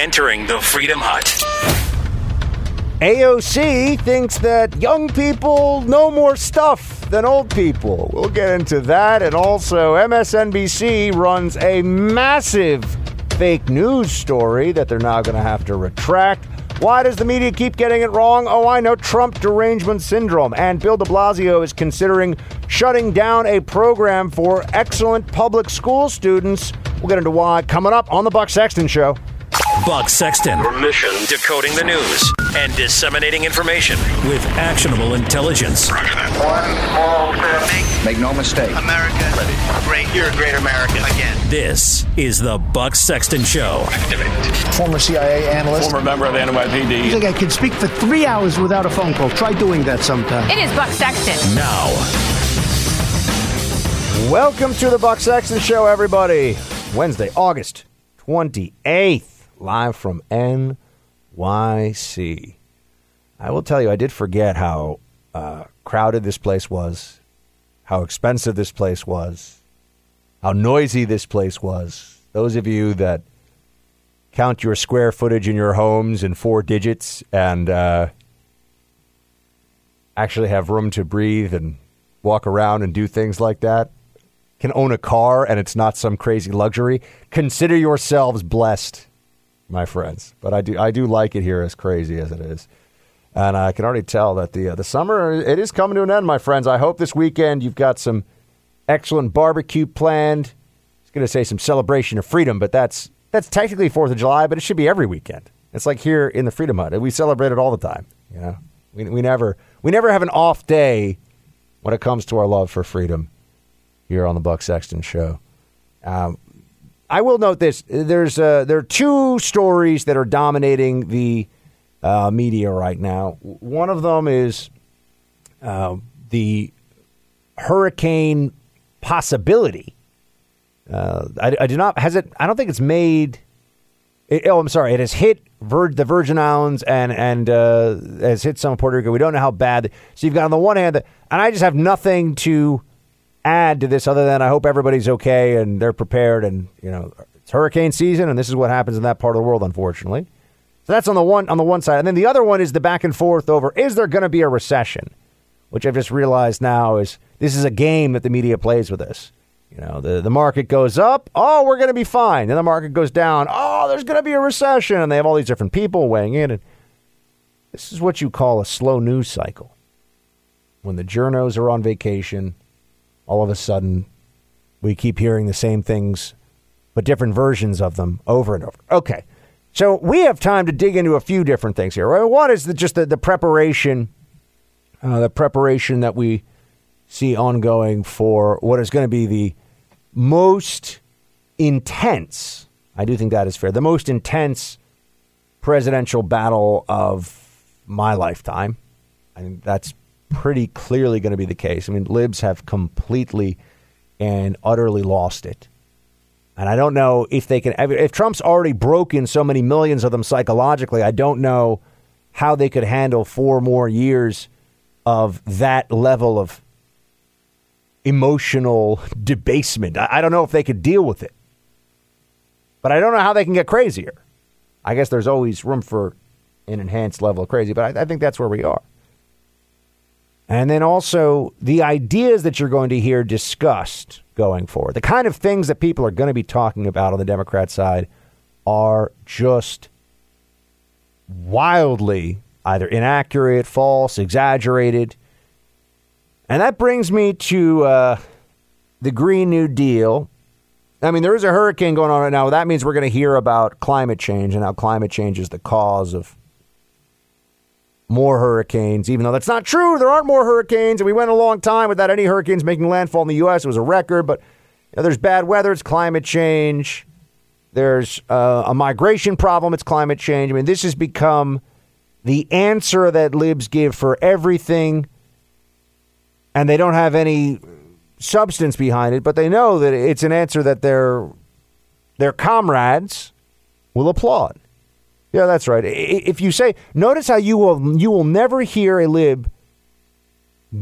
entering the Freedom Hut. AOC thinks that young people know more stuff than old people. We'll get into that. And also, MSNBC runs a massive fake news story that they're now going to have to retract. Why does the media keep getting it wrong? Oh, I know Trump derangement syndrome. And Bill de Blasio is considering shutting down a program for excellent public school students. We'll get into why coming up on The Buck Sexton Show. Buck Sexton. Mission decoding the news and disseminating information with actionable intelligence. One small step. Make no mistake. America great. You're a great American again. This is the Buck Sexton Show. Activate. Former CIA analyst. former member of the NYPD. I think I can speak for three hours without a phone call. Try doing that sometime. It is Buck Sexton. Now, Welcome to the Buck Sexton Show, everybody. Wednesday, August 28th, live from NYC. I will tell you, I did forget how uh, crowded this place was, how expensive this place was, how noisy this place was. Those of you that count your square footage in your homes in four digits and uh, actually have room to breathe and walk around and do things like that can own a car and it's not some crazy luxury, consider yourselves blessed, my friends. But I do I do like it here as crazy as it is. And I can already tell that the uh, the summer it is coming to an end, my friends. I hope this weekend you've got some excellent barbecue planned. I was going to say some celebration of freedom, but that's that's technically 4th of July, but it should be every weekend. It's like here in the Freedom Hut. We celebrate it all the time, you know. We, we never we never have an off day when it comes to our love for freedom here on the Buck Sexton Show. Um, I will note this: there's uh, there are two stories that are dominating the uh, media right now. One of them is uh, the hurricane possibility. Uh, I, I do not has it. I don't think it's made. It, oh, I'm sorry. It has hit Vir- the Virgin Islands and and uh, has hit some Puerto Rico. We don't know how bad. So you've got on the one hand, and I just have nothing to add to this other than I hope everybody's okay and they're prepared and you know it's hurricane season and this is what happens in that part of the world unfortunately. So that's on the one on the one side and then the other one is the back and forth over is there going to be a recession? Which I've just realized now is this is a game that the media plays with us. You know, the, the market goes up, oh, we're going to be fine. Then the market goes down, oh, there's going to be a recession. And they have all these different people weighing in. And this is what you call a slow news cycle. When the journos are on vacation, all of a sudden we keep hearing the same things, but different versions of them over and over. Okay. So we have time to dig into a few different things here. One is the, just the, the preparation, uh, the preparation that we see ongoing for what is going to be the most intense, I do think that is fair, the most intense presidential battle of my lifetime. I think that's pretty clearly going to be the case. I mean, libs have completely and utterly lost it. And I don't know if they can, if Trump's already broken so many millions of them psychologically, I don't know how they could handle four more years of that level of emotional debasement. I, don't know if they could deal with it. But I don't know how they can get crazier. I guess there's always room for an enhanced level of crazy, but I, I think that's where we are. And then also the ideas that you're going to hear discussed going forward, the kind of things that people are going to be talking about on the Democrat side are just wildly either inaccurate, false, exaggerated. And that brings me to uh, the Green New Deal. I mean, there is a hurricane going on right now. That means we're going to hear about climate change and how climate change is the cause of more hurricanes, even though that's not true. There aren't more hurricanes, and we went a long time without any hurricanes making landfall in the U.S. It was a record, but you know, there's bad weather, it's climate change. There's uh, a migration problem, it's climate change. I mean, this has become the answer that libs give for everything, and they don't have any substance behind it, but they know that it's an answer that their their comrades will applaud. Yeah, that's right. If you say, notice how you will you will never hear a lib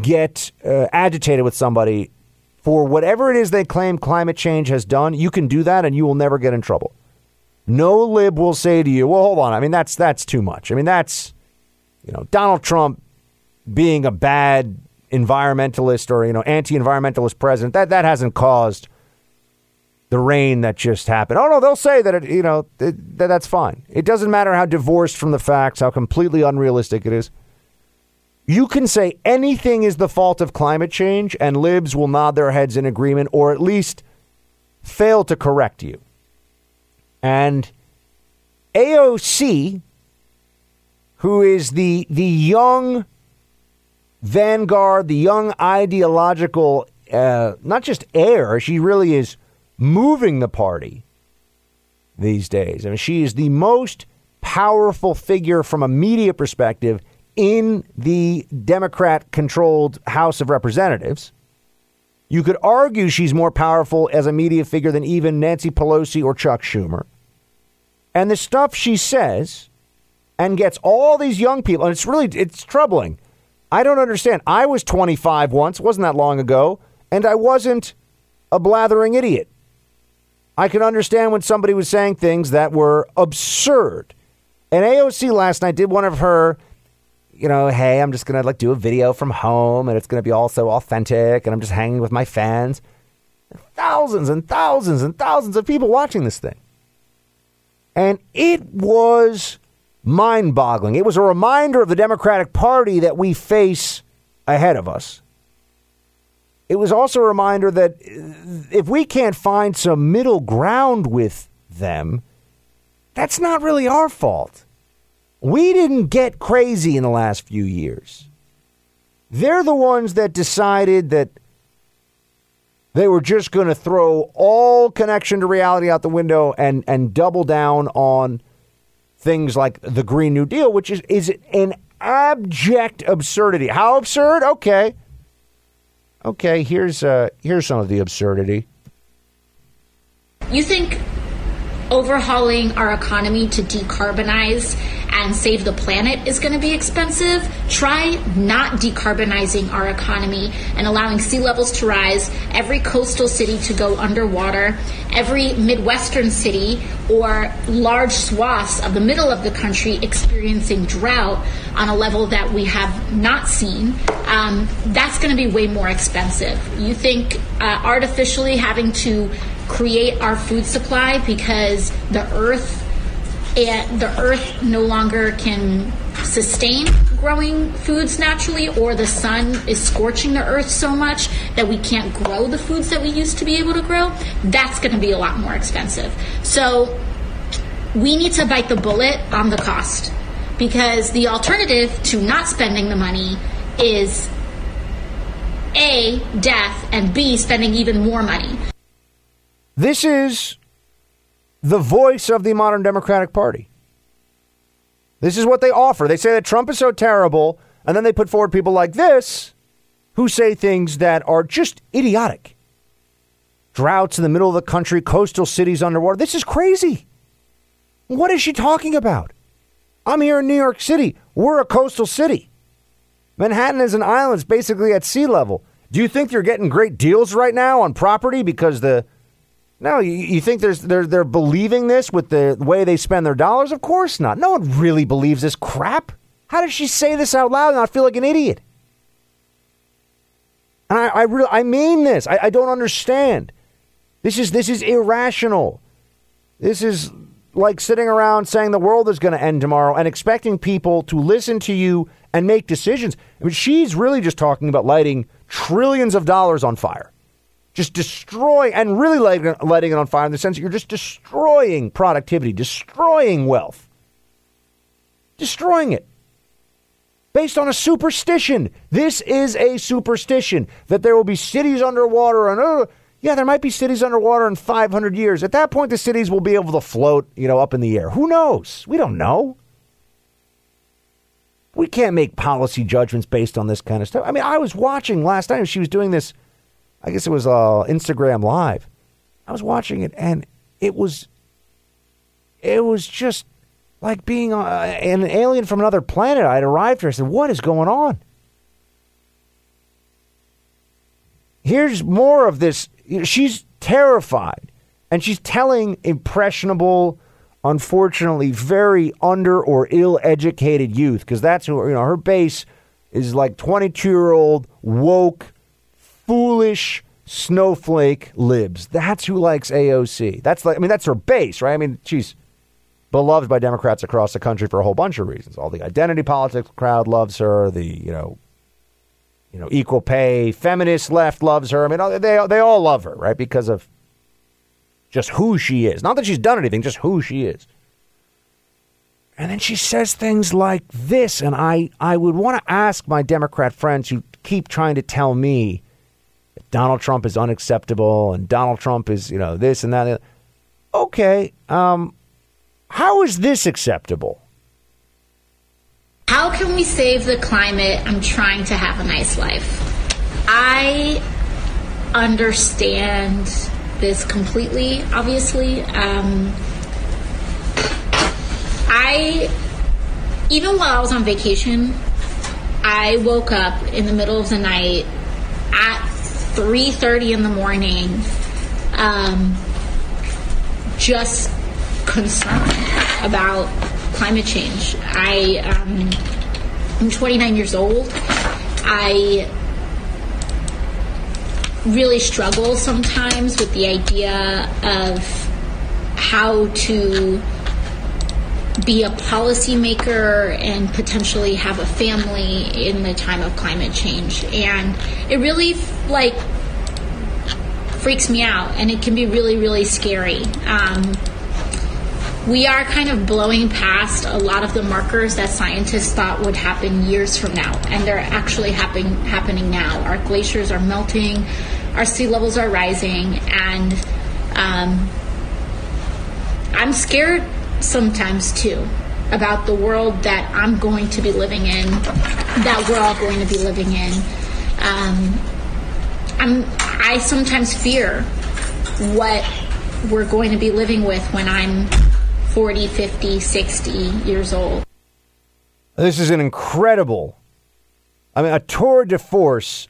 get uh, agitated with somebody for whatever it is they claim climate change has done. You can do that, and you will never get in trouble. no lib will say to you, "Well, hold on. I mean, that's that's too much. I mean, that's you know, Donald Trump being a bad environmentalist or you know anti-environmentalist president that that hasn't caused the rain that just happened. Oh no, they'll say that it, you know it, that that's fine. It doesn't matter how divorced from the facts, how completely unrealistic it is. You can say anything is the fault of climate change, and libs will nod their heads in agreement, or at least fail to correct you. And AOC, who is the the young vanguard, the young ideological, uh, not just heir, she really is moving the party these days. I mean, she is the most powerful figure from a media perspective in the Democrat controlled House of Representatives. You could argue she's more powerful as a media figure than even Nancy Pelosi or Chuck Schumer. And the stuff she says and gets all these young people, and it's really it's troubling. I don't understand. I was 25 once, wasn't that long ago, and I wasn't a blathering idiot. I can understand when somebody was saying things that were absurd. And AOC last night did one of her, you know, hey, I'm just gonna like do a video from home and it's gonna be all so authentic and I'm just hanging with my fans. Thousands and thousands and thousands of people watching this thing. And it was mind boggling. It was a reminder of the Democratic Party that we face ahead of us. It was also a reminder that uh, if we can't find some middle ground with them, that's not really our fault. We didn't get crazy in the last few years. They're the ones that decided that they were just going to throw all connection to reality out the window and, and double down on things like the Green New Deal, which is, is an abject absurdity. How absurd? Okay. Okay, here's uh, here's some of the absurdity. You think overhauling our economy to decarbonize and save the planet is going to be expensive, try not decarbonizing our economy and allowing sea levels to rise, every coastal city to go underwater, every Midwestern city or large swaths of the middle of the country experiencing drought on a level that we have not seen. Um, that's going to be way more expensive. You think uh, artificially having to create our food supply because the earth the earth no longer can sustain growing foods naturally or the sun is scorching the earth so much that we can't grow the foods that we used to be able to grow that's going to be a lot more expensive. So we need to bite the bullet on the cost because the alternative to not spending the money is a death and b spending even more money this is the voice of the modern Democratic Party. This is what they offer. They say that Trump is so terrible, and then they put forward people like this who say things that are just idiotic. Droughts in the middle of the country, coastal cities underwater. This is crazy. What is she talking about? I'm here in New York City. We're a coastal city. Manhattan is an island, it's basically at sea level. Do you think you're getting great deals right now on property because the no, you, you think there's they're they're believing this with the way they spend their dollars? Of course not. No one really believes this crap. How does she say this out loud and not feel like an idiot? And I, I I mean this. I, I don't understand. This is this is irrational. This is like sitting around saying the world is going to end tomorrow and expecting people to listen to you and make decisions. I mean, she's really just talking about lighting trillions of dollars on fire just destroying and really letting, letting it on fire in the sense that you're just destroying productivity, destroying wealth, destroying it based on a superstition. This is a superstition that there will be cities underwater and uh, yeah, there might be cities underwater in 500 years. At that point, the cities will be able to float, you know, up in the air. Who knows? We don't know. We can't make policy judgments based on this kind of stuff. I mean, I was watching last night. and She was doing this I guess it was uh, Instagram Live. I was watching it, and it was, it was just like being uh, an alien from another planet. I had arrived here. I said, "What is going on?" Here's more of this. She's terrified, and she's telling impressionable, unfortunately, very under or ill educated youth, because that's who, you know, her base is like 22 year old, woke, foolish, snowflake libs. That's who likes AOC. That's like, I mean, that's her base, right? I mean, she's beloved by Democrats across the country for a whole bunch of reasons. All the identity politics crowd loves her. The, you know, you know, equal pay, feminist left loves her. I mean, they, they all love her, right? Because of just who she is. Not that she's done anything, just who she is. And then she says things like this, and I, I would want to ask my Democrat friends who keep trying to tell me Donald Trump is unacceptable and Donald Trump is, you know, this and that. Okay, um, how is this acceptable? How can we save the climate? I'm trying to have a nice life. I understand this completely, obviously. Um, I, even while I was on vacation, I woke up in the middle of the night at 3.30 in the morning um, just concerned about climate change. I, um, I'm 29 years old. I really struggle sometimes with the idea of how to be a policymaker and potentially have a family in the time of climate change. And it really like freaks me out and it can be really, really scary. Um, we are kind of blowing past a lot of the markers that scientists thought would happen years from now, and they're actually happen, happening now. Our glaciers are melting, our sea levels are rising, and um, I'm scared sometimes too about the world that I'm going to be living in, that we're all going to be living in. Um, I'm, I sometimes fear what we're going to be living with when I'm 40, 50, 60 years old. This is an incredible, I mean, a tour de force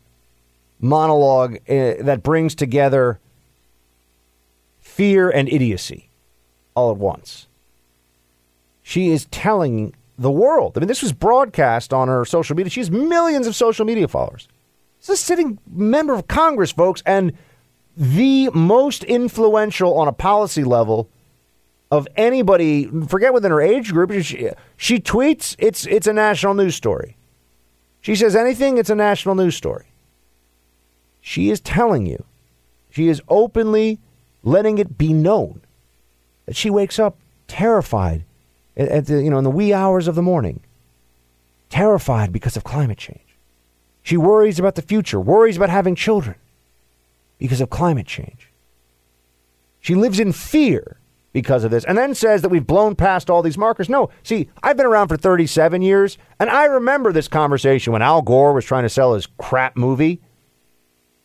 monologue uh, that brings together fear and idiocy all at once. She is telling the world. I mean, this was broadcast on her social media. She has millions of social media followers. She's a sitting member of Congress, folks, and the most influential on a policy level of anybody, forget within her age group. She, she tweets, it's, it's a national news story. She says anything, it's a national news story. She is telling you, she is openly letting it be known that she wakes up terrified at, the, you know, in the wee hours of the morning, terrified because of climate change. She worries about the future, worries about having children because of climate change. She lives in fear because of this, and then says that we've blown past all these markers. No, see, I've been around for 37 years, and I remember this conversation when Al Gore was trying to sell his crap movie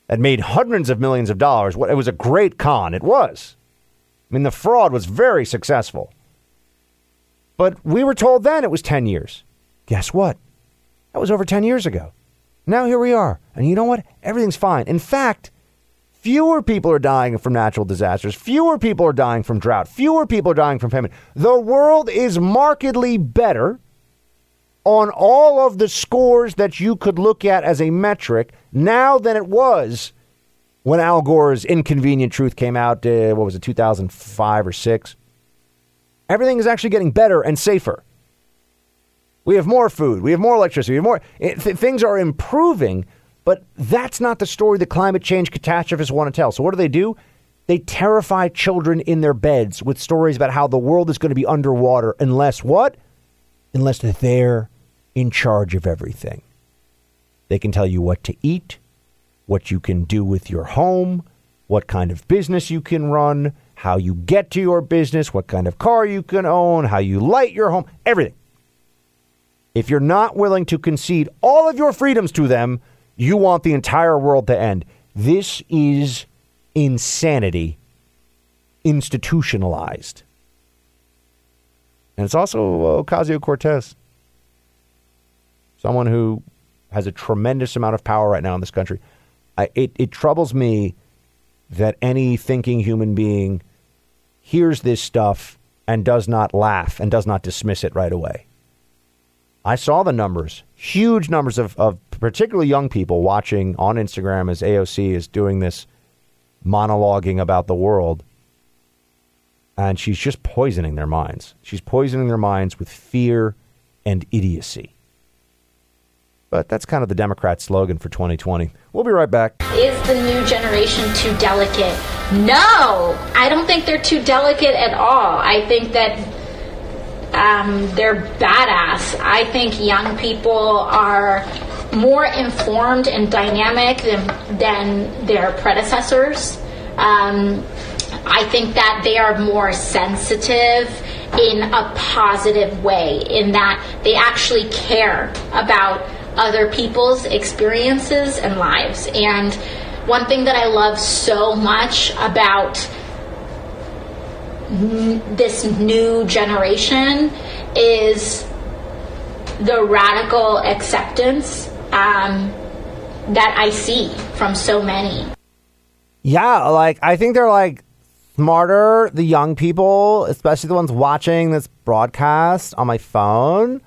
that made hundreds of millions of dollars. What it was a great con. It was. I mean, the fraud was very successful. But we were told then it was 10 years. Guess what? That was over 10 years ago. Now here we are. And you know what? Everything's fine. In fact, Fewer people are dying from natural disasters. Fewer people are dying from drought. Fewer people are dying from famine. The world is markedly better on all of the scores that you could look at as a metric now than it was when Al Gore's Inconvenient Truth came out. Uh, what was it, 2005 or 6? Everything is actually getting better and safer. We have more food. We have more electricity. We have more. Th- things are improving but that's not the story the climate change catastrophists want to tell. So what do they do? They terrify children in their beds with stories about how the world is going to be underwater unless what? Unless they're in charge of everything. They can tell you what to eat, what you can do with your home, what kind of business you can run, how you get to your business, what kind of car you can own, how you light your home, everything. If you're not willing to concede all of your freedoms to them, you want the entire world to end. This is insanity institutionalized. And it's also Ocasio Cortez, someone who has a tremendous amount of power right now in this country. I, it, it troubles me that any thinking human being hears this stuff and does not laugh and does not dismiss it right away. I saw the numbers, huge numbers of, of particularly young people watching on Instagram as AOC is doing this monologuing about the world. And she's just poisoning their minds. She's poisoning their minds with fear and idiocy. But that's kind of the Democrat slogan for 2020. We'll be right back. Is the new generation too delicate? No, I don't think they're too delicate at all. I think that um, they're badass. I think young people are more informed and dynamic than, than their predecessors. Um, I think that they are more sensitive in a positive way, in that they actually care about other people's experiences and lives. And one thing that I love so much about n- this new generation is the radical acceptance um, that I see from so many. Yeah, like I think they're like smarter, the young people, especially the ones watching this broadcast on my phone,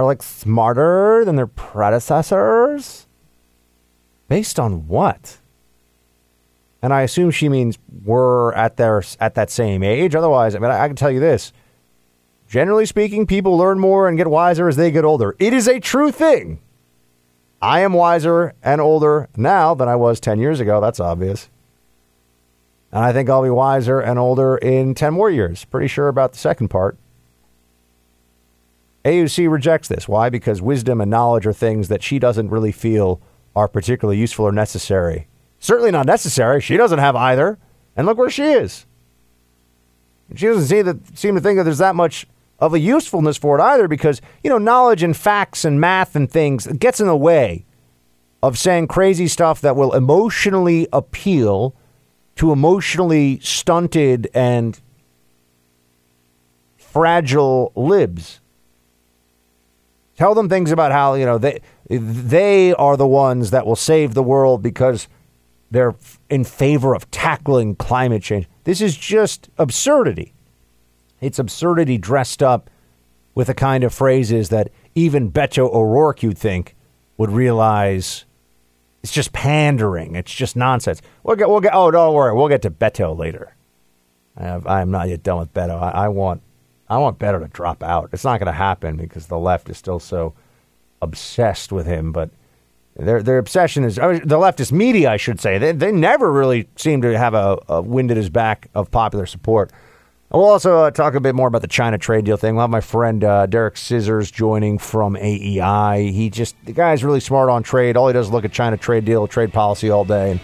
are like smarter than their predecessors. Based on what? And I assume she means we're at their at that same age. Otherwise, I mean, I, I can tell you this. Generally speaking, people learn more and get wiser as they get older. It is a true thing. I am wiser and older now than I was 10 years ago. That's obvious. And I think I'll be wiser and older in 10 more years. Pretty sure about the second part. AOC rejects this. Why? Because wisdom and knowledge are things that she doesn't really feel are particularly useful or necessary. Certainly not necessary. She doesn't have either. And look where she is. She doesn't seem to, seem to think that there's that much of a usefulness for it either because, you know, knowledge and facts and math and things gets in the way of saying crazy stuff that will emotionally appeal to emotionally stunted and fragile libs. Tell them things about how, you know, they they are the ones that will save the world because they're in favor of tackling climate change. This is just absurdity. It's absurdity dressed up with the kind of phrases that even Beto O'Rourke, you'd think, would realize it's just pandering. It's just nonsense. We'll get, we'll get, oh, don't worry. We'll get to Beto later. I I'm not yet done with Beto. I, I want, I want Beto to drop out. It's not going to happen because the left is still so obsessed with him. But their their obsession is the leftist media, I should say. They they never really seem to have a, a wind at his back of popular support. We'll also uh, talk a bit more about the China trade deal thing. We'll have my friend uh, Derek Scissors joining from AEI. He just the guy's really smart on trade. All he does is look at China trade deal, trade policy all day, and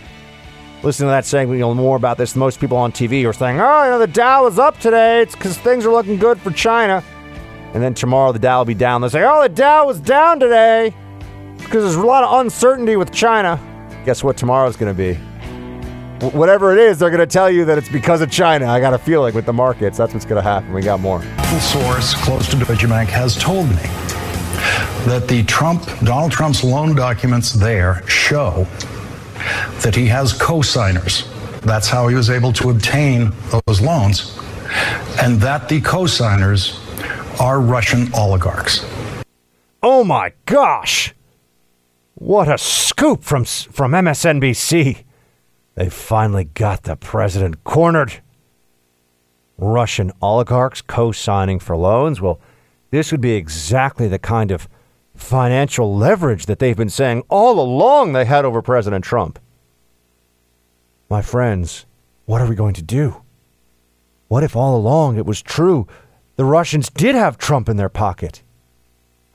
listen to that segment. You'll know more about this. Most people on TV are saying, "Oh, you know, the Dow is up today. It's because things are looking good for China." And then tomorrow the Dow will be down. They'll say, "Oh, the Dow was down today because there's a lot of uncertainty with China." Guess what tomorrow's going to be? whatever it is, they're going to tell you that it's because of China. I got a feeling with the markets, that's what's going to happen. We got more. Source close to Deutsche Bank has told me that the Trump, Donald Trump's loan documents there show that he has co-signers. That's how he was able to obtain those loans, and that the co-signers are Russian oligarchs. Oh my gosh! What a scoop from from MSNBC. They finally got the president cornered. Russian oligarchs co signing for loans. Well, this would be exactly the kind of financial leverage that they've been saying all along they had over President Trump. My friends, what are we going to do? What if all along it was true? The Russians did have Trump in their pocket.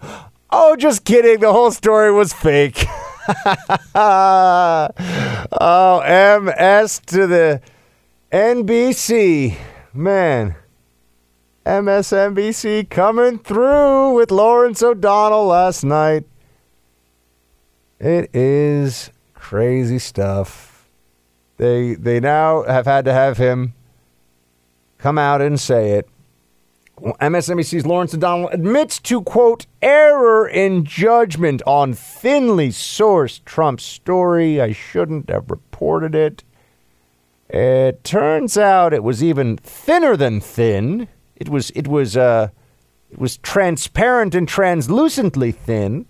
Oh, just kidding. The whole story was fake. oh, MS to the NBC. Man, MSNBC coming through with Lawrence O'Donnell last night. It is crazy stuff. They they now have had to have him come out and say it. MSNBC's Lawrence O'Donnell admits to, quote, error in judgment on thinly sourced Trump story. I shouldn't have reported it. It turns out it was even thinner than thin It was it was uh, it was transparent and translucently thin.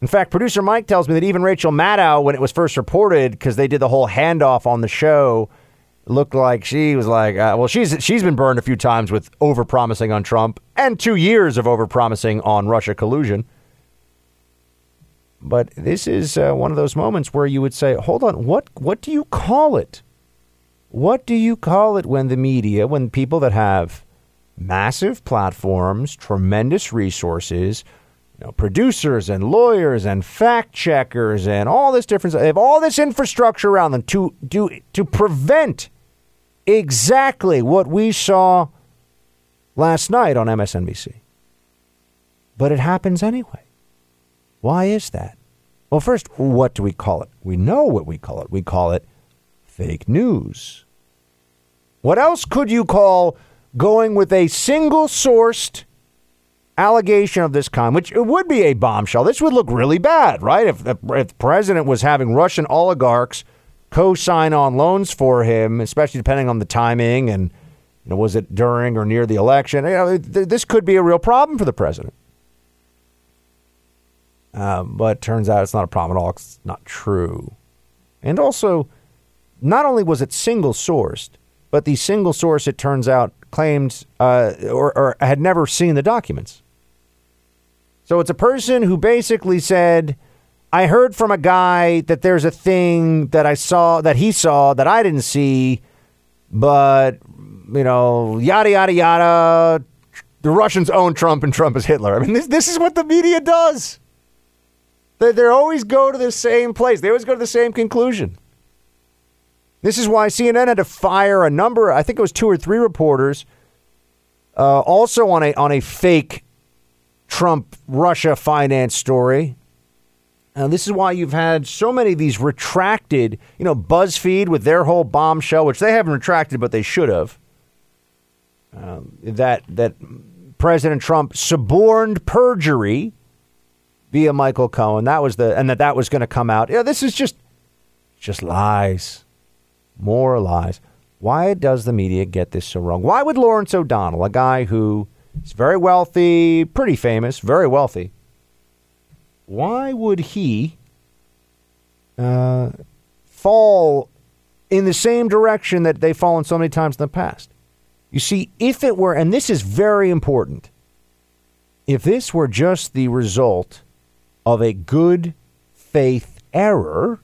In fact, producer Mike tells me that even Rachel Maddow, when it was first reported, because they did the whole handoff on the show, looked like she was like, uh, well, she's she's been burned a few times with overpromising on Trump and two years of overpromising on Russia collusion. But this is uh, one of those moments where you would say, hold on, what what do you call it? What do you call it when the media, when people that have massive platforms, tremendous resources, you know, producers and lawyers and fact checkers and all this different they have all this infrastructure around them to do to prevent exactly what we saw last night on MSNBC. But it happens anyway. Why is that? Well, first, what do we call it? We know what we call it. We call it fake news. What else could you call going with a single sourced allegation of this kind, which it would be a bombshell? This would look really bad, right? If, if the president was having Russian oligarchs co sign on loans for him, especially depending on the timing and you know, was it during or near the election? You know, th- this could be a real problem for the president. Um, but turns out it's not a problem at all. It's not true. And also, not only was it single sourced, but the single source, it turns out, claimed uh, or, or had never seen the documents. So it's a person who basically said, I heard from a guy that there's a thing that I saw, that he saw, that I didn't see, but, you know, yada, yada, yada. The Russians own Trump and Trump is Hitler. I mean, this, this is what the media does. They, they always go to the same place. They always go to the same conclusion. This is why CNN had to fire a number, I think it was two or three reporters, uh, also on a on a fake Trump Russia finance story. And this is why you've had so many of these retracted, you know, BuzzFeed with their whole bombshell, which they haven't retracted, but they should have. Um, that that President Trump suborned perjury via Michael Cohen. That was the and that that was going to come out. Yeah, this is just just lies, more lies. Why does the media get this so wrong? Why would Lawrence O'Donnell, a guy who is very wealthy, pretty famous, very wealthy, why would he uh, fall in the same direction that they've fallen so many times in the past? You see, if it were, and this is very important, if this were just the result of a good faith error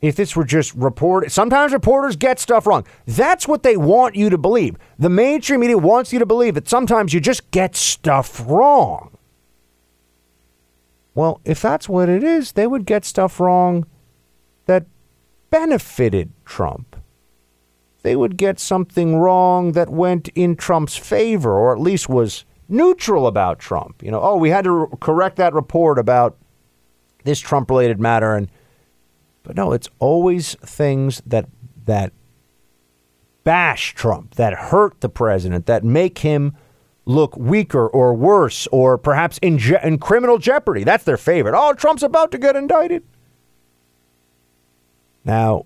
if this were just report sometimes reporters get stuff wrong. That's what they want you to believe. The mainstream media wants you to believe that sometimes you just get stuff wrong. Well if that's what it is they would get stuff wrong that benefited trump. They would get something wrong that went in trump's favor or at least was neutral about Trump. You know, oh, we had to re- correct that report about this Trump related matter and but no, it's always things that that bash Trump, that hurt the president, that make him look weaker or worse or perhaps in, je- in criminal jeopardy. That's their favorite. Oh, Trump's about to get indicted. Now,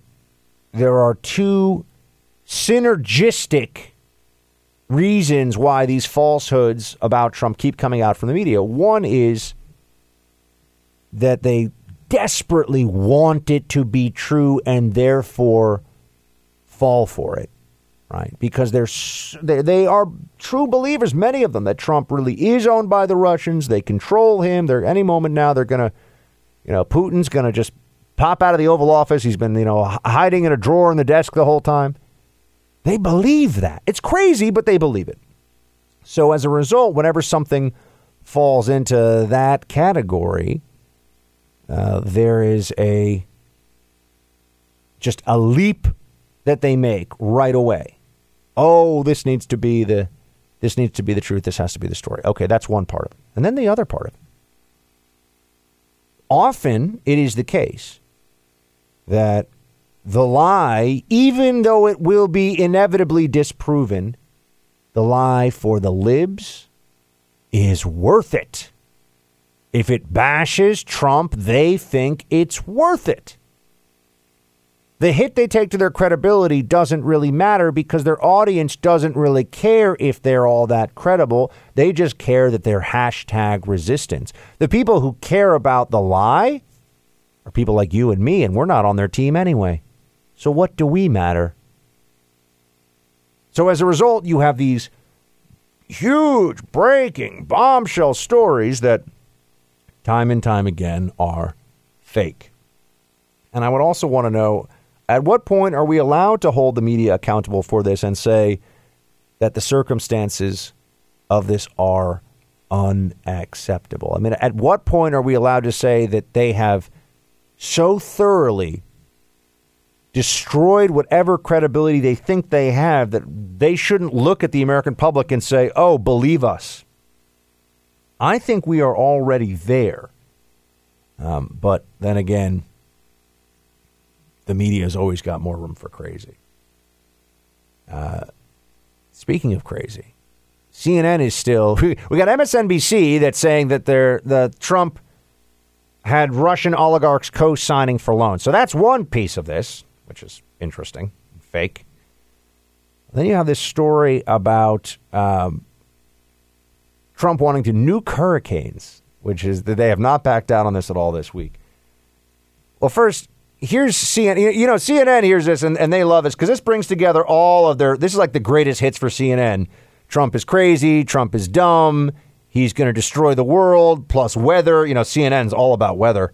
there are two synergistic reasons why these falsehoods about Trump keep coming out from the media. One is that they desperately want it to be true and therefore fall for it, right? Because they're they, are true believers, many of them, that Trump really is owned by the Russians. They control him. They're any moment now they're going to, you know, Putin's going to just pop out of the Oval Office. He's been, you know, hiding in a drawer in the desk the whole time. They believe that. It's crazy, but they believe it. So as a result, whenever something falls into that category, uh, there is a just a leap that they make right away. Oh, this needs to be the this needs to be the truth. This has to be the story. Okay, that's one part of it. And then the other part of it. Often it is the case that the lie, even though it will be inevitably disproven, the lie for the libs is worth it. If it bashes Trump, they think it's worth it. the hit they take to their credibility doesn't really matter because their audience doesn't really care if they're all that credible. They just care that they're hashtag resistance. The people who care about the lie are people like you and me, and we're not on their team anyway. So what do we matter? So as a result, you have these huge breaking bombshell stories that time and time again are fake. And I would also want to know at what point are we allowed to hold the media accountable for this and say that the circumstances of this are unacceptable? I mean, at what point are we allowed to say that they have so thoroughly destroyed whatever credibility they think they have that they shouldn't look at the American public and say, oh, believe us. I think we are already there. Um, but then again, the media has always got more room for crazy. Uh, speaking of crazy, CNN is still. We got MSNBC that's saying that they're, the Trump had Russian oligarchs co signing for loans. So that's one piece of this which is interesting, fake. Then you have this story about um, Trump wanting to nuke hurricanes, which is that they have not backed down on this at all this week. Well, first, here's CNN. You know, CNN hears this and, and they love this because this brings together all of their. This is like the greatest hits for CNN. Trump is crazy. Trump is dumb. He's going to destroy the world. Plus weather. You know, CNN's all about weather.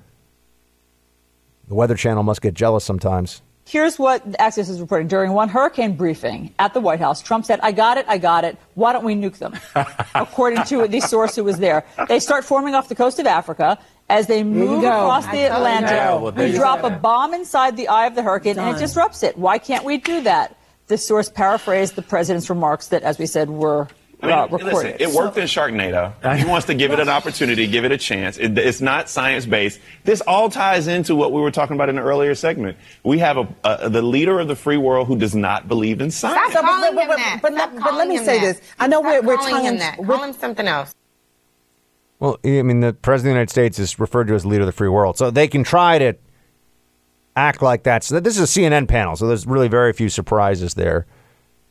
The Weather Channel must get jealous sometimes. Here's what Axios is reporting. During one hurricane briefing at the White House, Trump said, I got it, I got it. Why don't we nuke them? According to the source who was there. They start forming off the coast of Africa. As they move across the Atlantic, we drop a bomb inside the eye of the hurricane Done. and it disrupts it. Why can't we do that? This source paraphrased the president's remarks that, as we said, were I mean, uh, listen, it worked in Sharknado. He wants to give it an opportunity, give it a chance. It, it's not science based. This all ties into what we were talking about in the earlier segment. We have a, a the leader of the free world who does not believe in science. Stop calling but, but, but, him but, that. but, but let me say that. this. I know Stop we're, we're calling him that. Call him something else. Well, I mean, the president of the United States is referred to as leader of the free world, so they can try to act like that. So this is a CNN panel, so there's really very few surprises there.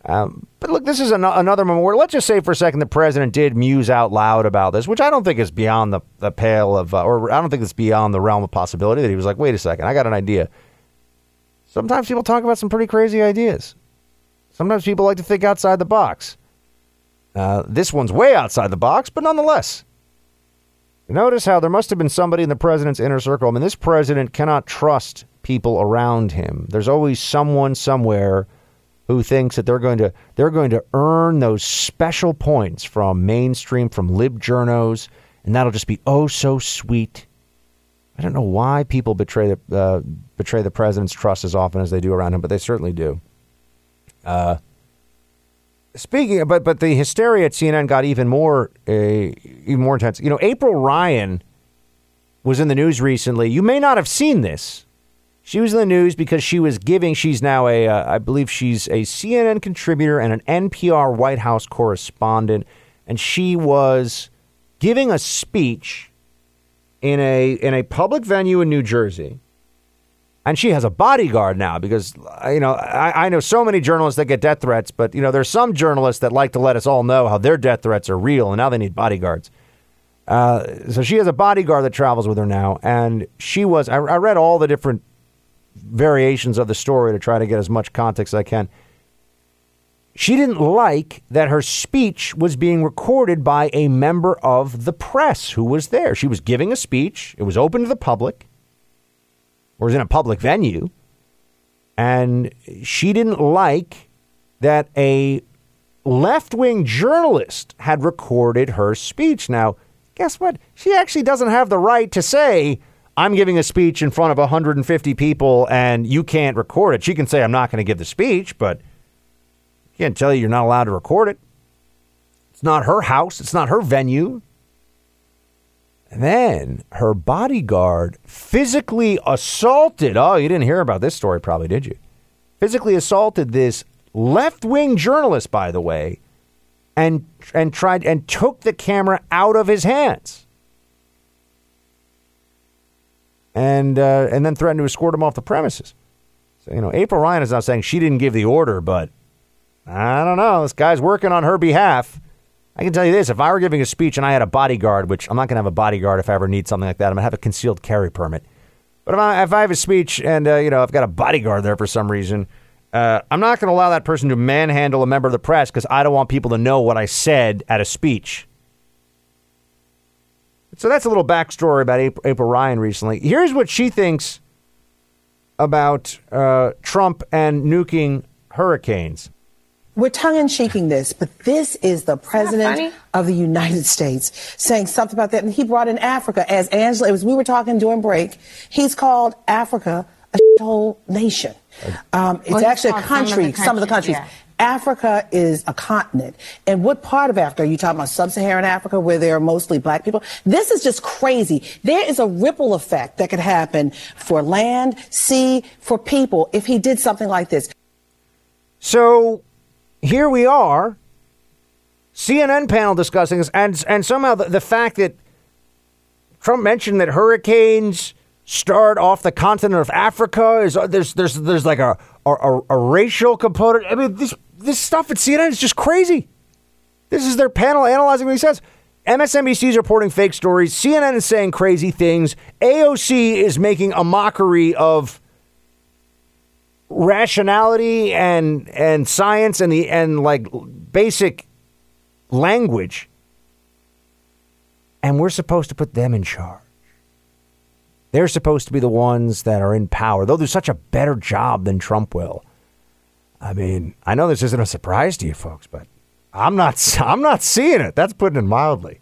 Um, but look, this is an- another memorial. Let's just say for a second the president did muse out loud about this, which I don't think is beyond the, the pale of, uh, or I don't think it's beyond the realm of possibility that he was like, wait a second, I got an idea. Sometimes people talk about some pretty crazy ideas. Sometimes people like to think outside the box. Uh, this one's way outside the box, but nonetheless. Notice how there must have been somebody in the president's inner circle. I mean, this president cannot trust people around him. There's always someone somewhere who thinks that they're going to they're going to earn those special points from mainstream from lib journos, and that'll just be oh so sweet. I don't know why people betray the uh, betray the president's trust as often as they do around him, but they certainly do. Uh, speaking, of, but but the hysteria at CNN got even more uh, even more intense. You know, April Ryan was in the news recently. You may not have seen this. She was in the news because she was giving. She's now a, uh, I believe she's a CNN contributor and an NPR White House correspondent, and she was giving a speech in a in a public venue in New Jersey. And she has a bodyguard now because uh, you know I, I know so many journalists that get death threats, but you know there's some journalists that like to let us all know how their death threats are real, and now they need bodyguards. Uh, so she has a bodyguard that travels with her now, and she was. I, I read all the different variations of the story to try to get as much context as I can. She didn't like that her speech was being recorded by a member of the press who was there. She was giving a speech, it was open to the public, or was in a public venue, and she didn't like that a left wing journalist had recorded her speech. Now, guess what? She actually doesn't have the right to say, I'm giving a speech in front of 150 people and you can't record it. She can say, I'm not going to give the speech, but can't tell you you're not allowed to record it. It's not her house, it's not her venue. And then her bodyguard physically assaulted. Oh, you didn't hear about this story, probably, did you? Physically assaulted this left wing journalist, by the way, and, and tried and took the camera out of his hands. And uh, and then threatened to escort him off the premises. So, you know, April Ryan is not saying she didn't give the order, but I don't know. This guy's working on her behalf. I can tell you this if I were giving a speech and I had a bodyguard, which I'm not going to have a bodyguard if I ever need something like that, I'm going to have a concealed carry permit. But if I, if I have a speech and, uh, you know, I've got a bodyguard there for some reason, uh, I'm not going to allow that person to manhandle a member of the press because I don't want people to know what I said at a speech. So that's a little backstory about April, April Ryan recently. Here's what she thinks about uh, Trump and nuking hurricanes. We're tongue in cheeking this, but this is the president of the United States saying something about that. And he brought in Africa as Angela, as we were talking during break, he's called Africa a whole nation. Um, it's well, actually a country, some of the, countries. Yeah. Africa is a continent. And what part of Africa? Are you talking about sub-Saharan Africa where there are mostly black people? This is just crazy. There is a ripple effect that could happen for land, sea, for people if he did something like this. So here we are, CNN panel discussing this, and and somehow the, the fact that Trump mentioned that hurricanes start off the continent of Africa is there's there's there's like a a, a racial component. I mean this this stuff at CNN is just crazy. This is their panel analyzing what he says. MSNBC is reporting fake stories. CNN is saying crazy things. AOC is making a mockery of rationality and and science and the and like basic language and we're supposed to put them in charge they're supposed to be the ones that are in power they'll do such a better job than trump will i mean i know this isn't a surprise to you folks but i'm not i'm not seeing it that's putting it mildly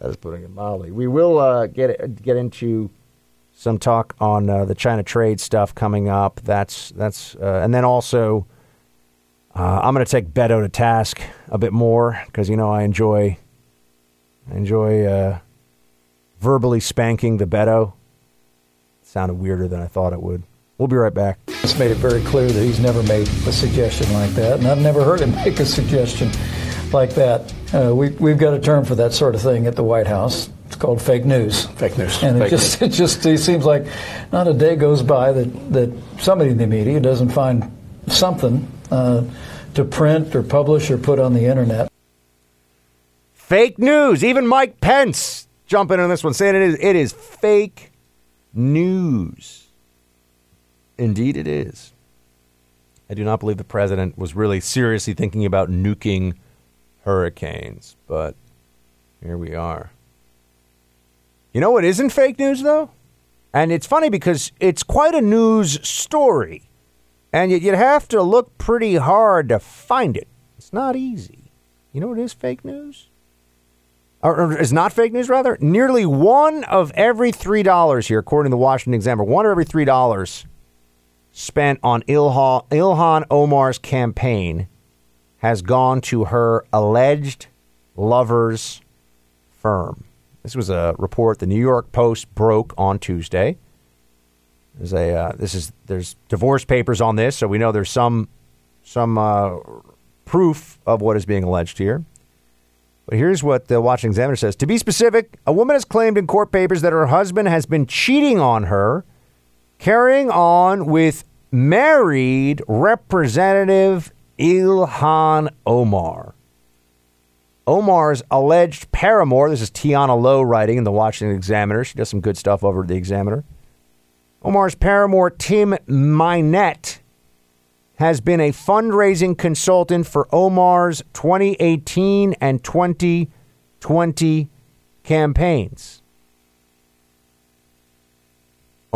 that's putting it mildly we will uh, get get into some talk on uh, the China trade stuff coming up. That's that's uh, and then also uh, I'm going to take Beto to task a bit more because you know I enjoy I enjoy uh, verbally spanking the Beto. It sounded weirder than I thought it would. We'll be right back. It's made it very clear that he's never made a suggestion like that, and I've never heard him make a suggestion like that. Uh, we, we've got a term for that sort of thing at the White House. It's called fake news. Fake news. And fake it just news. it just it seems like not a day goes by that, that somebody in the media doesn't find something uh, to print or publish or put on the internet. Fake news. Even Mike Pence jumping on this one, saying it is it is fake news. Indeed, it is. I do not believe the president was really seriously thinking about nuking hurricanes, but here we are. You know what isn't fake news, though? And it's funny because it's quite a news story. And you'd have to look pretty hard to find it. It's not easy. You know what is fake news? Or, or is not fake news, rather? Nearly one of every $3 here, according to the Washington Examiner, one of every $3 spent on Ilhan, Ilhan Omar's campaign has gone to her alleged lover's firm. This was a report the New York Post broke on Tuesday. There's a uh, this is there's divorce papers on this, so we know there's some some uh, proof of what is being alleged here. But here's what the Washington Examiner says: To be specific, a woman has claimed in court papers that her husband has been cheating on her, carrying on with married Representative Ilhan Omar. Omar's alleged paramour, this is Tiana Lowe writing in the Washington Examiner. She does some good stuff over at the Examiner. Omar's paramour, Tim Mynett, has been a fundraising consultant for Omar's 2018 and 2020 campaigns.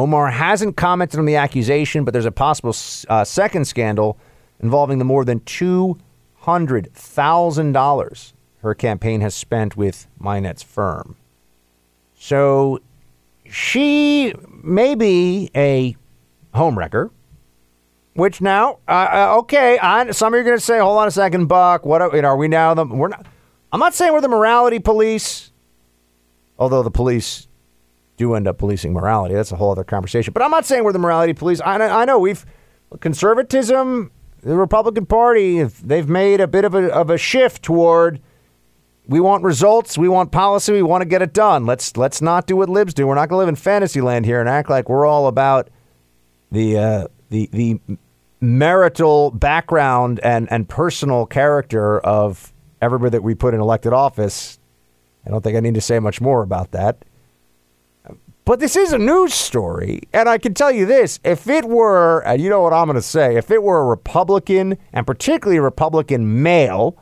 Omar hasn't commented on the accusation, but there's a possible uh, second scandal involving the more than $200,000 her campaign has spent with Mynett's firm. So she may be a homewrecker, which now, uh, uh, okay, I, some of you are going to say, hold on a second, Buck, what are, you know, are we now the, we're not, I'm not saying we're the morality police, although the police do end up policing morality. That's a whole other conversation. But I'm not saying we're the morality police. I, I know we've, conservatism, the Republican Party, they've made a bit of a, of a shift toward we want results. We want policy. We want to get it done. Let's let's not do what libs do. We're not going to live in fantasy land here and act like we're all about the uh, the the marital background and and personal character of everybody that we put in elected office. I don't think I need to say much more about that. But this is a news story, and I can tell you this: if it were, and you know what I'm going to say, if it were a Republican, and particularly a Republican male,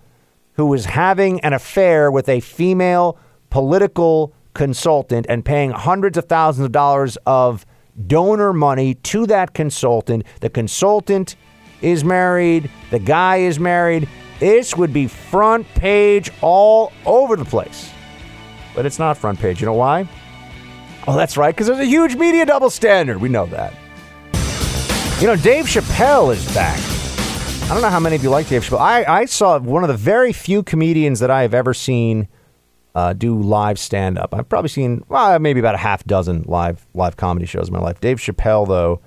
who was having an affair with a female political consultant and paying hundreds of thousands of dollars of donor money to that consultant. The consultant is married, the guy is married. This would be front page all over the place. But it's not front page. You know why? Oh, that's right, because there's a huge media double standard. We know that. You know, Dave Chappelle is back. I don't know how many of you like Dave Chappelle. I, I saw one of the very few comedians that I have ever seen uh, do live stand up. I've probably seen well, maybe about a half dozen live live comedy shows in my life. Dave Chappelle though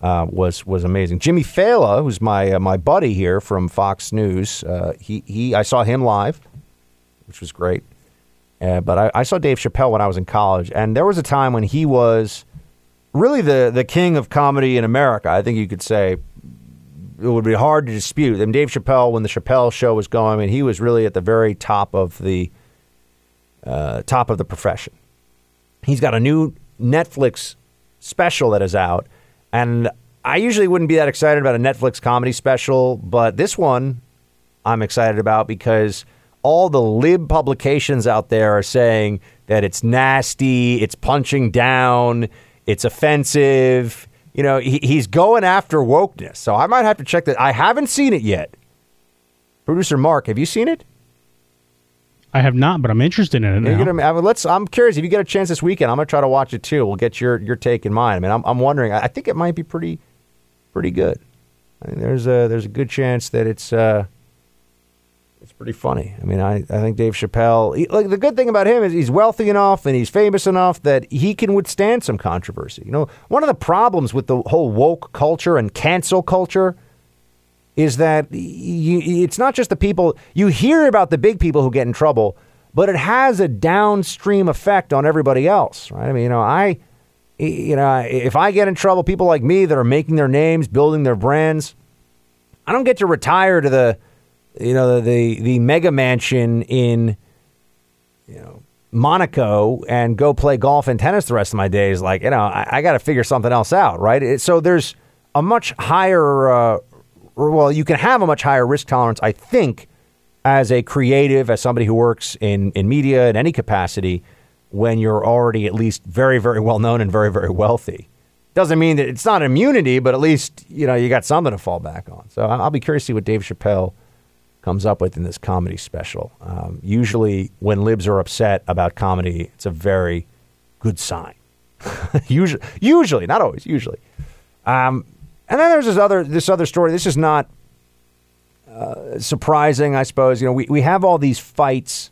uh, was was amazing. Jimmy Failla, who's my uh, my buddy here from Fox News, uh, he he I saw him live, which was great. Uh, but I, I saw Dave Chappelle when I was in college, and there was a time when he was really the the king of comedy in America. I think you could say it would be hard to dispute. And Dave Chappelle, when the Chappelle Show was going, I mean, he was really at the very top of the uh, top of the profession. He's got a new Netflix special that is out, and I usually wouldn't be that excited about a Netflix comedy special, but this one I'm excited about because all the lib publications out there are saying that it's nasty, it's punching down, it's offensive. You know, he, he's going after wokeness. So I might have to check that. I haven't seen it yet. Producer Mark, have you seen it? I have not, but I'm interested in it now. Gonna, I mean, let's. I'm curious if you get a chance this weekend. I'm gonna try to watch it too. We'll get your your take and mine. I mean, I'm, I'm wondering. I think it might be pretty pretty good. I mean, there's a there's a good chance that it's uh, it's pretty funny. I mean, I, I think Dave Chappelle. He, like the good thing about him is he's wealthy enough and he's famous enough that he can withstand some controversy. You know, one of the problems with the whole woke culture and cancel culture is that you, it's not just the people you hear about the big people who get in trouble, but it has a downstream effect on everybody else, right? I mean, you know, I, you know, if I get in trouble, people like me that are making their names, building their brands, I don't get to retire to the, you know, the the, mega mansion in, you know, Monaco and go play golf and tennis the rest of my days. Like, you know, I, I got to figure something else out, right? It, so there's a much higher uh, well, you can have a much higher risk tolerance, I think, as a creative, as somebody who works in, in media in any capacity, when you're already at least very, very well known and very, very wealthy. Doesn't mean that it's not immunity, but at least you know you got something to fall back on. So I'll be curious to see what Dave Chappelle comes up with in this comedy special. Um, usually, when libs are upset about comedy, it's a very good sign. usually, usually, not always, usually. Um, and then there's this other this other story. This is not uh, surprising, I suppose. You know, we, we have all these fights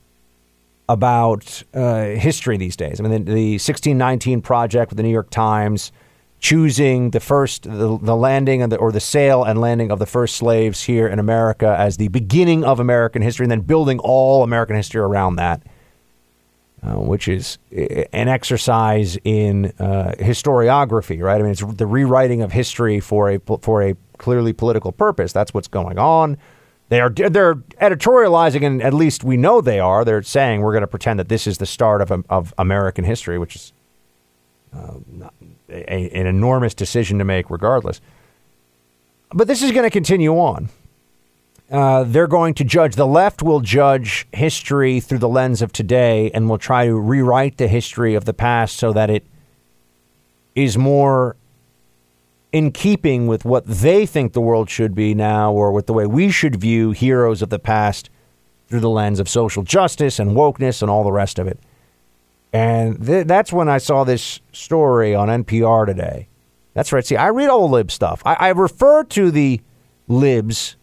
about uh, history these days. I mean, the, the 1619 project with the New York Times choosing the first the, the landing the, or the sale and landing of the first slaves here in America as the beginning of American history, and then building all American history around that uh, which is an exercise in uh, historiography, right? I mean, it's the rewriting of history for a for a clearly political purpose. That's what's going on. They are they're editorializing, and at least we know they are. They're saying we're going to pretend that this is the start of of American history, which is uh, a, an enormous decision to make, regardless. But this is going to continue on. Uh, they're going to judge, the left will judge history through the lens of today and will try to rewrite the history of the past so that it is more in keeping with what they think the world should be now or with the way we should view heroes of the past through the lens of social justice and wokeness and all the rest of it. And th- that's when I saw this story on NPR today. That's right. See, I read all the lib stuff. I, I refer to the libs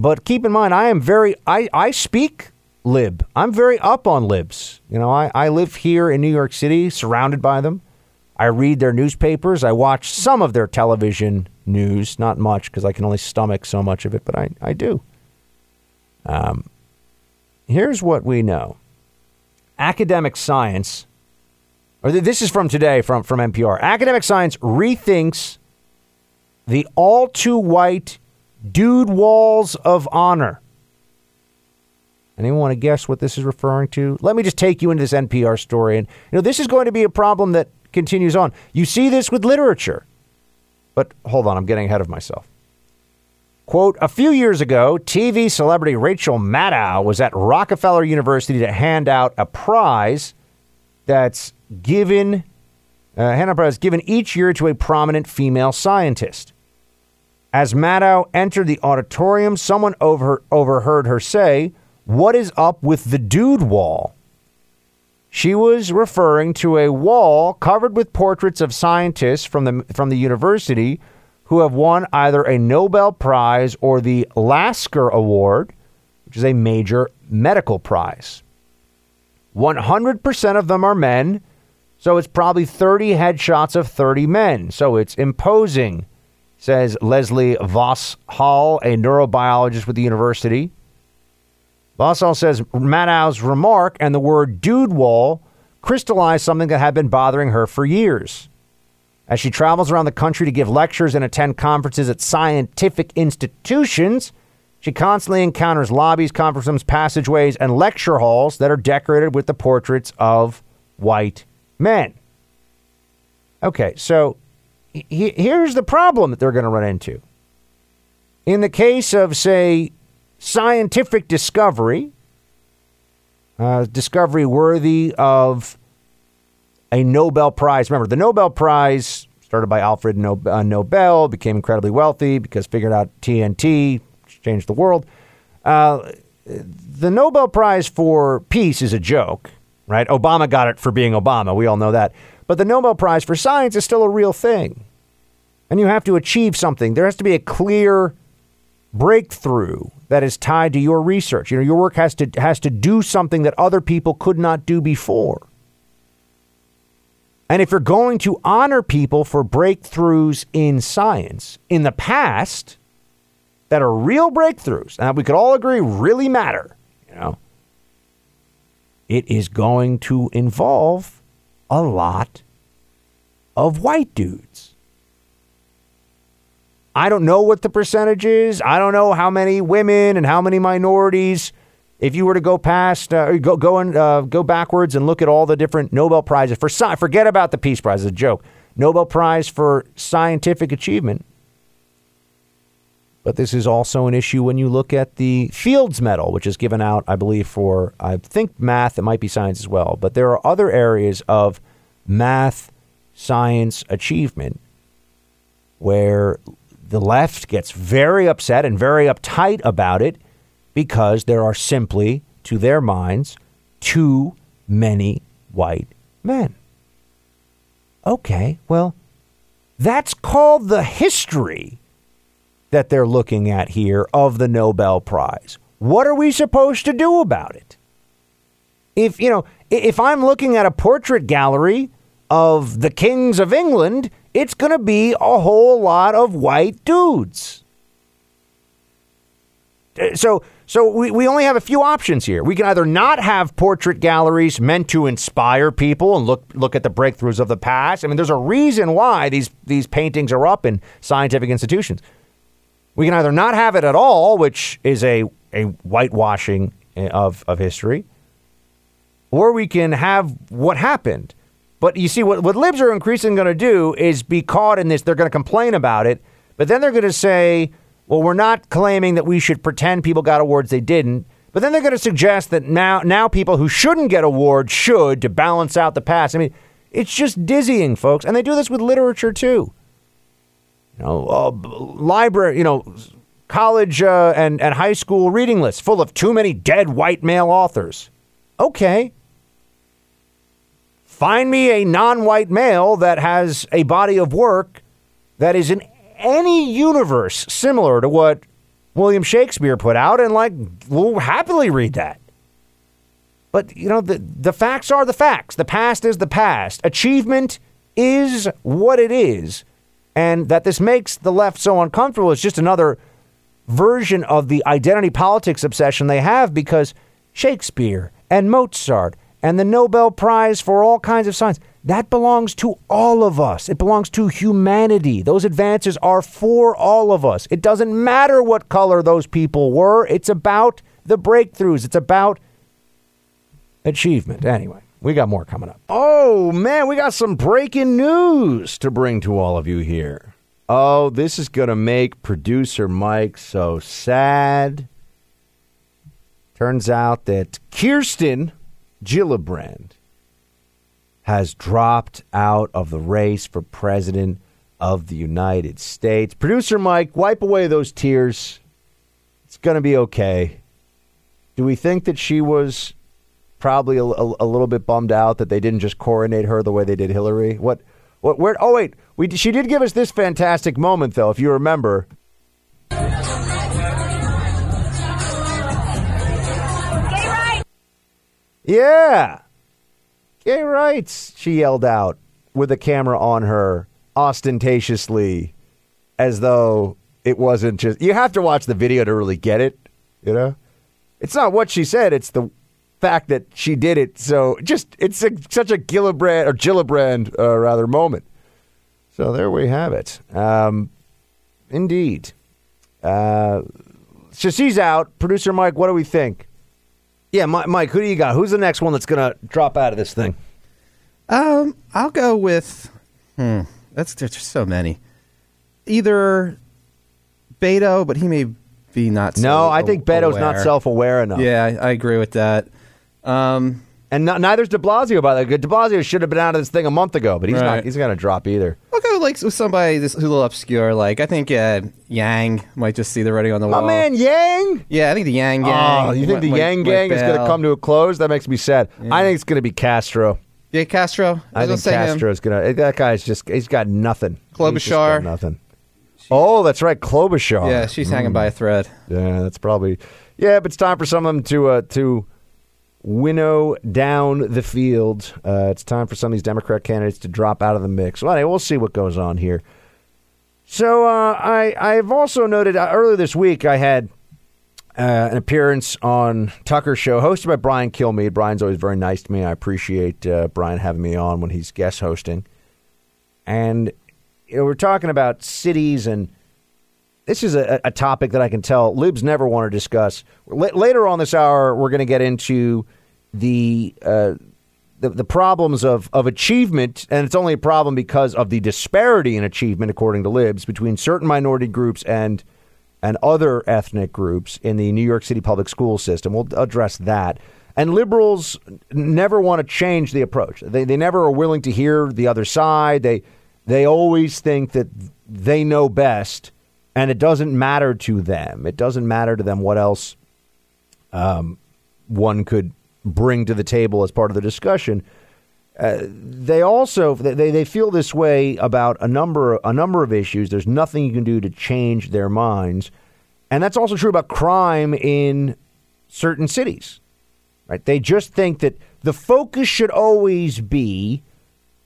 but keep in mind, I am very, I, I speak lib. I'm very up on libs. You know, I, I live here in New York City, surrounded by them. I read their newspapers. I watch some of their television news, not much because I can only stomach so much of it, but I, I do. Um, here's what we know academic science, or this is from today from, from NPR. Academic science rethinks the all too white dude walls of honor. Anyone want to guess what this is referring to? Let me just take you into this NPR story. And, you know, this is going to be a problem that continues on. You see this with literature. But hold on, I'm getting ahead of myself. Quote, a few years ago, TV celebrity Rachel Maddow was at Rockefeller University to hand out a prize that's given, uh, prize given each year to a prominent female scientist. As Maddow entered the auditorium, someone over, overheard her say, What is up with the dude wall? She was referring to a wall covered with portraits of scientists from the, from the university who have won either a Nobel Prize or the Lasker Award, which is a major medical prize. 100% of them are men, so it's probably 30 headshots of 30 men. So it's imposing, says Leslie Voss Hall, a neurobiologist with the university. Vosshall says Maddow's remark and the word dude wall crystallized something that had been bothering her for years. As she travels around the country to give lectures and attend conferences at scientific institutions, she constantly encounters lobbies, conference rooms, passageways, and lecture halls that are decorated with the portraits of white men. Okay, so he, here's the problem that they're going to run into. In the case of, say, scientific discovery, uh, discovery worthy of a Nobel Prize. Remember, the Nobel Prize started by Alfred uh, Nobel, became incredibly wealthy because figured out TNT, changed the world. Uh, the Nobel Prize for Peace is a joke, right? Obama got it for being Obama. We all know that. But the Nobel Prize for Science is still a real thing. And you have to achieve something. There has to be a clear breakthrough that is tied to your research. You know, your work has to has to do something that other people could not do before. And if you're going to honor people for breakthroughs in science in the past, that are real breakthroughs, and we could all agree really matter, you know, it is going to involve a lot of white dudes. I don't know what the percentage is. I don't know how many women and how many minorities. If you were to go past, uh, go go and uh, go backwards and look at all the different Nobel prizes for science, forget about the Peace Prize. It's a joke. Nobel Prize for scientific achievement. But this is also an issue when you look at the Fields Medal, which is given out, I believe, for, I think, math. It might be science as well. But there are other areas of math, science achievement where the left gets very upset and very uptight about it because there are simply, to their minds, too many white men. Okay, well, that's called the history that they're looking at here of the Nobel Prize. What are we supposed to do about it? If, you know, if I'm looking at a portrait gallery of the kings of England, it's going to be a whole lot of white dudes. Uh, so, so we, we only have a few options here. We can either not have portrait galleries meant to inspire people and look look at the breakthroughs of the past. I mean, there's a reason why these these paintings are up in scientific institutions. We can either not have it at all, which is a, a whitewashing of, of history, or we can have what happened. But you see, what, what libs are increasingly going to do is be caught in this. They're going to complain about it, but then they're going to say, well, we're not claiming that we should pretend people got awards they didn't. But then they're going to suggest that now, now people who shouldn't get awards should to balance out the past. I mean, it's just dizzying, folks. And they do this with literature too you know, uh, library, you know, college uh, and, and high school reading lists full of too many dead white male authors. Okay. Find me a non white male that has a body of work that is in any universe similar to what William Shakespeare put out, and like, we'll happily read that. But, you know, the, the facts are the facts. The past is the past. Achievement is what it is. And that this makes the left so uncomfortable is just another version of the identity politics obsession they have because Shakespeare and Mozart and the Nobel Prize for all kinds of science, that belongs to all of us. It belongs to humanity. Those advances are for all of us. It doesn't matter what color those people were. It's about the breakthroughs. It's about achievement. Anyway, we got more coming up. Oh, man, we got some breaking news to bring to all of you here. Oh, this is going to make producer Mike so sad. Turns out that Kirsten Gillibrand has dropped out of the race for president of the United States. Producer Mike, wipe away those tears. It's going to be okay. Do we think that she was probably a, a, a, little bit bummed out that they didn't just coronate her the way they did Hillary? What? What? Where? Oh wait, we she did give us this fantastic moment though, if you remember. Yeah. Gay rights, she yelled out with a camera on her ostentatiously as though it wasn't just. You have to watch the video to really get it, you know? It's not what she said, it's the fact that she did it. So just, it's a, such a Gillibrand, or Gillibrand, uh, rather, moment. So there we have it. Um, indeed. Uh, so she's out. Producer Mike, what do we think? Yeah, Mike, who do you got? Who's the next one that's going to drop out of this thing? Um, I'll go with. Hmm, that's there's so many. Either Beto, but he may be not. So no, I think Beto's aware. not self-aware enough. Yeah, I, I agree with that. Um, and not, neither's De Blasio. By the way, De Blasio should have been out of this thing a month ago, but he's right. not. He's going to drop either. I'll go like with somebody who's a little obscure. Like I think uh, Yang might just see the writing on the wall. My man Yang. Yeah, I think the Yang gang. Oh, you think the Yang gang is going to come to a close? That makes me sad. Yeah. I think it's going to be Castro. Yeah, Castro. I, I think Castro's him. gonna. That guy's just. He's got nothing. Klobuchar. nothing. Oh, that's right, Klobuchar. Yeah, she's mm. hanging by a thread. Yeah, that's probably. Yeah, but it's time for some of them to uh, to winnow down the field. Uh, it's time for some of these Democrat candidates to drop out of the mix. Well, we'll see what goes on here. So uh, I I've also noted uh, earlier this week I had uh, an appearance on Tucker's show hosted by Brian Kilmeade. Brian's always very nice to me. I appreciate uh, Brian having me on when he's guest hosting. And you know, we're talking about cities and this is a, a, topic that I can tell libs never want to discuss. L- later on this hour, we're going to get into the, uh, the the problems of of achievement, and it's only a problem because of the disparity in achievement, according to libs, between certain minority groups and and other ethnic groups in the New York City public school system. We'll address that. And liberals never want to change the approach. They they never are willing to hear the other side. They they always think that they know best and it doesn't matter to them. It doesn't matter to them what else um, one could bring to the table as part of the discussion. Uh, they also they, they feel this way about a number a number of issues. There's nothing you can do to change their minds, and that's also true about crime in certain cities. Right? They just think that the focus should always be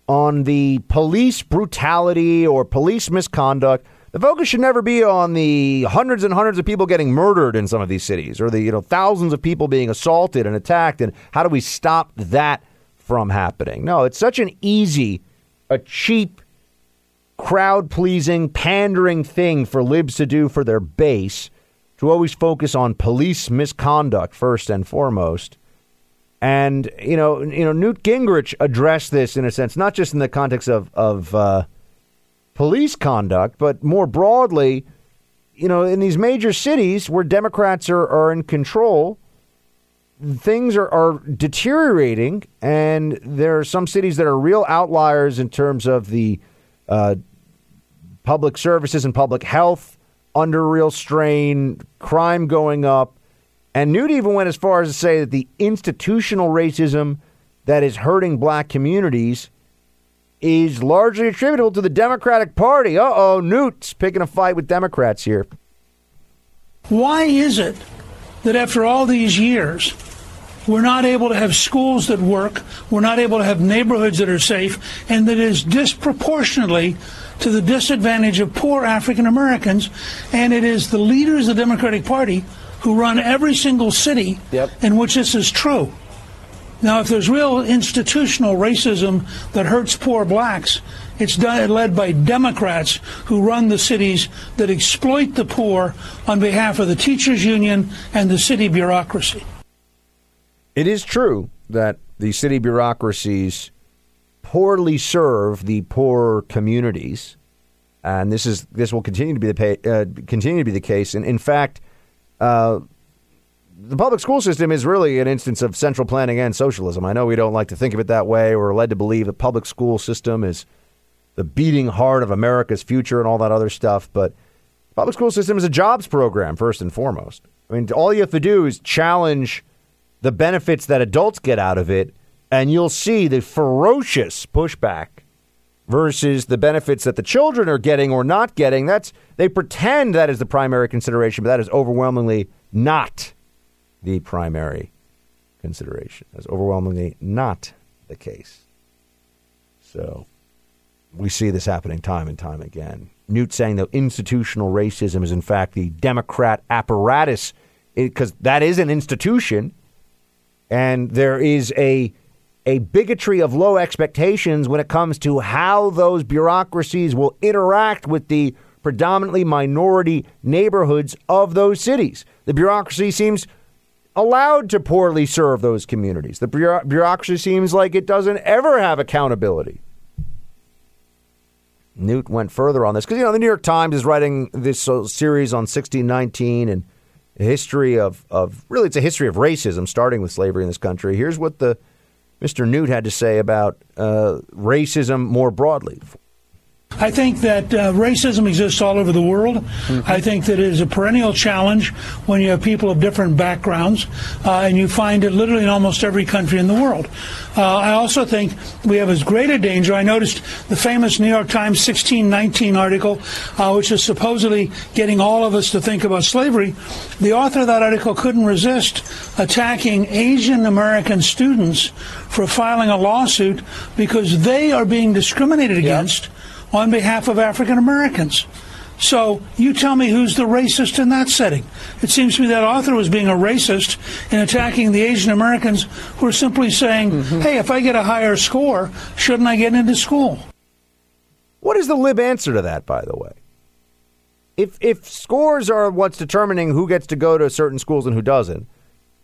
on the police brutality or police misconduct the focus should never be on the hundreds and hundreds of people getting murdered in some of these cities or the you know thousands of people being assaulted and attacked and how do we stop that from happening. No, it's such an easy, a cheap, crowd pleasing, pandering thing for libs to do for their base to always focus on police misconduct first and foremost. And you know, you know, Newt Gingrich addressed this in a sense, not just in the context of of uh, police conduct, but more broadly, you know, in these major cities where Democrats are, are in control, things are, are deteriorating, and there are some cities that are real outliers in terms of the uh, public services and public health under real strain, crime going up. And Newt even went as far as to say that the institutional racism that is hurting black communities is largely attributable to the Democratic Party. Uh oh, Newt's picking a fight with Democrats here. Why is it that after all these years, we're not able to have schools that work, we're not able to have neighborhoods that are safe, and that is disproportionately to the disadvantage of poor African Americans, and it is the leaders of the Democratic Party who run every single city yep. in which this is true. Now, if there's real institutional racism that hurts poor blacks, it's led by Democrats who run the cities that exploit the poor on behalf of the teachers union and the city bureaucracy. It is true that the city bureaucracies poorly serve the poor communities, and this is this will continue to be the pay, uh, continue to be the case. And in fact, uh, the public school system is really an instance of central planning and socialism. I know we don't like to think of it that way. We're led to believe the public school system is the beating heart of America's future and all that other stuff. But public school system is a jobs program first and foremost. I mean, all you have to do is challenge the benefits that adults get out of it, and you'll see the ferocious pushback versus the benefits that the children are getting or not getting. That's they pretend that is the primary consideration, but that is overwhelmingly not the primary consideration. That's overwhelmingly not the case. So we see this happening time and time again. Newt saying that institutional racism is, in fact, the Democrat apparatus, because that is an institution, and there is a a bigotry of low expectations when it comes to how those bureaucracies will interact with the predominantly minority neighborhoods of those cities. The bureaucracy seems allowed to poorly serve those communities. The bureaucracy seems like it doesn't ever have accountability. Newt went further on this because you know the New York Times is writing this series on 1619 and history of, of really it's a history of racism starting with slavery in this country. Here's what the Mr. Newt had to say about uh, racism more broadly. I think that uh, racism exists all over the world. Mm-hmm. I think that it is a perennial challenge when you have people of different backgrounds, uh, and you find it literally in almost every country in the world. Uh, I also think we have as great a danger. I noticed the famous New York Times 1619 article, uh, which is supposedly getting all of us to think about slavery. The author of that article couldn't resist attacking Asian American students for filing a lawsuit because they are being discriminated against. On behalf of African Americans. So you tell me who's the racist in that setting. It seems to me that author was being a racist in attacking the Asian Americans who are simply saying, mm-hmm. hey, if I get a higher score, shouldn't I get into school? What is the lib answer to that, by the way? If, if scores are what's determining who gets to go to certain schools and who doesn't,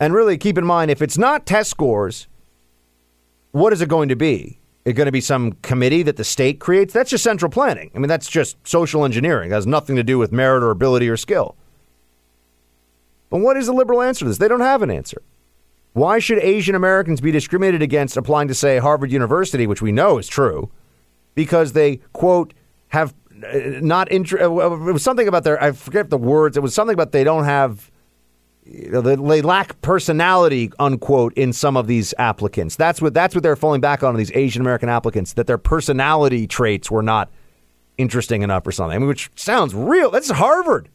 and really keep in mind, if it's not test scores, what is it going to be? It going to be some committee that the state creates? That's just central planning. I mean, that's just social engineering. Has nothing to do with merit or ability or skill. But what is the liberal answer to this? They don't have an answer. Why should Asian Americans be discriminated against applying to, say, Harvard University, which we know is true, because they, quote, have uh, not interest. Uh, it was something about their, I forget the words, it was something about they don't have you know, they lack personality, unquote, in some of these applicants. That's what that's what they're falling back on these Asian American applicants that their personality traits were not interesting enough or something. I mean, which sounds real. That's Harvard.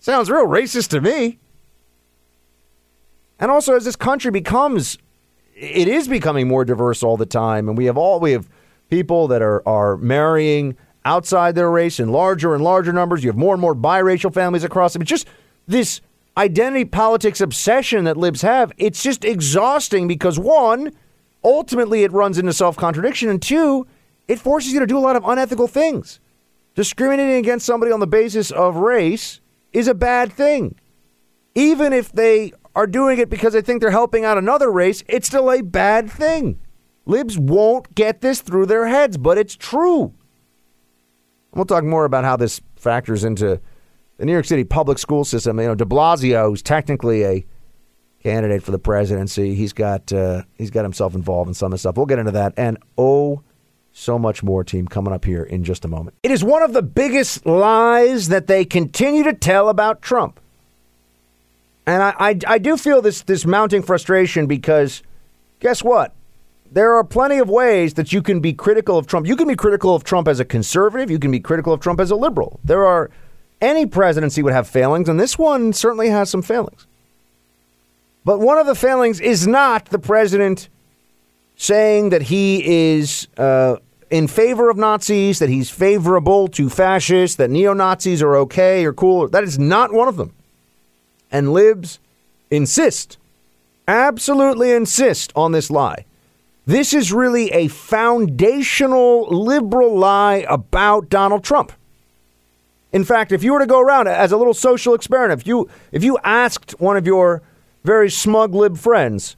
Sounds real racist to me. And also, as this country becomes, it is becoming more diverse all the time, and we have all we have people that are are marrying outside their race in larger and larger numbers. You have more and more biracial families across. I mean, just this identity politics obsession that libs have, it's just exhausting because one, ultimately it runs into self contradiction, and two, it forces you to do a lot of unethical things. Discriminating against somebody on the basis of race is a bad thing. Even if they are doing it because they think they're helping out another race, it's still a bad thing. Libs won't get this through their heads, but it's true. We'll talk more about how this factors into the New York City public school system, you know, De Blasio, who's technically a candidate for the presidency, he's got uh, he's got himself involved in some of this stuff. We'll get into that, and oh, so much more, team, coming up here in just a moment. It is one of the biggest lies that they continue to tell about Trump, and I I, I do feel this this mounting frustration because guess what? There are plenty of ways that you can be critical of Trump. You can be critical of Trump as a conservative. You can be critical of Trump as a liberal. There are any presidency would have failings, and this one certainly has some failings. But one of the failings is not the president saying that he is uh, in favor of Nazis, that he's favorable to fascists, that neo Nazis are okay or cool. That is not one of them. And libs insist absolutely insist on this lie. This is really a foundational liberal lie about Donald Trump. In fact, if you were to go around as a little social experiment, if you if you asked one of your very smug lib friends,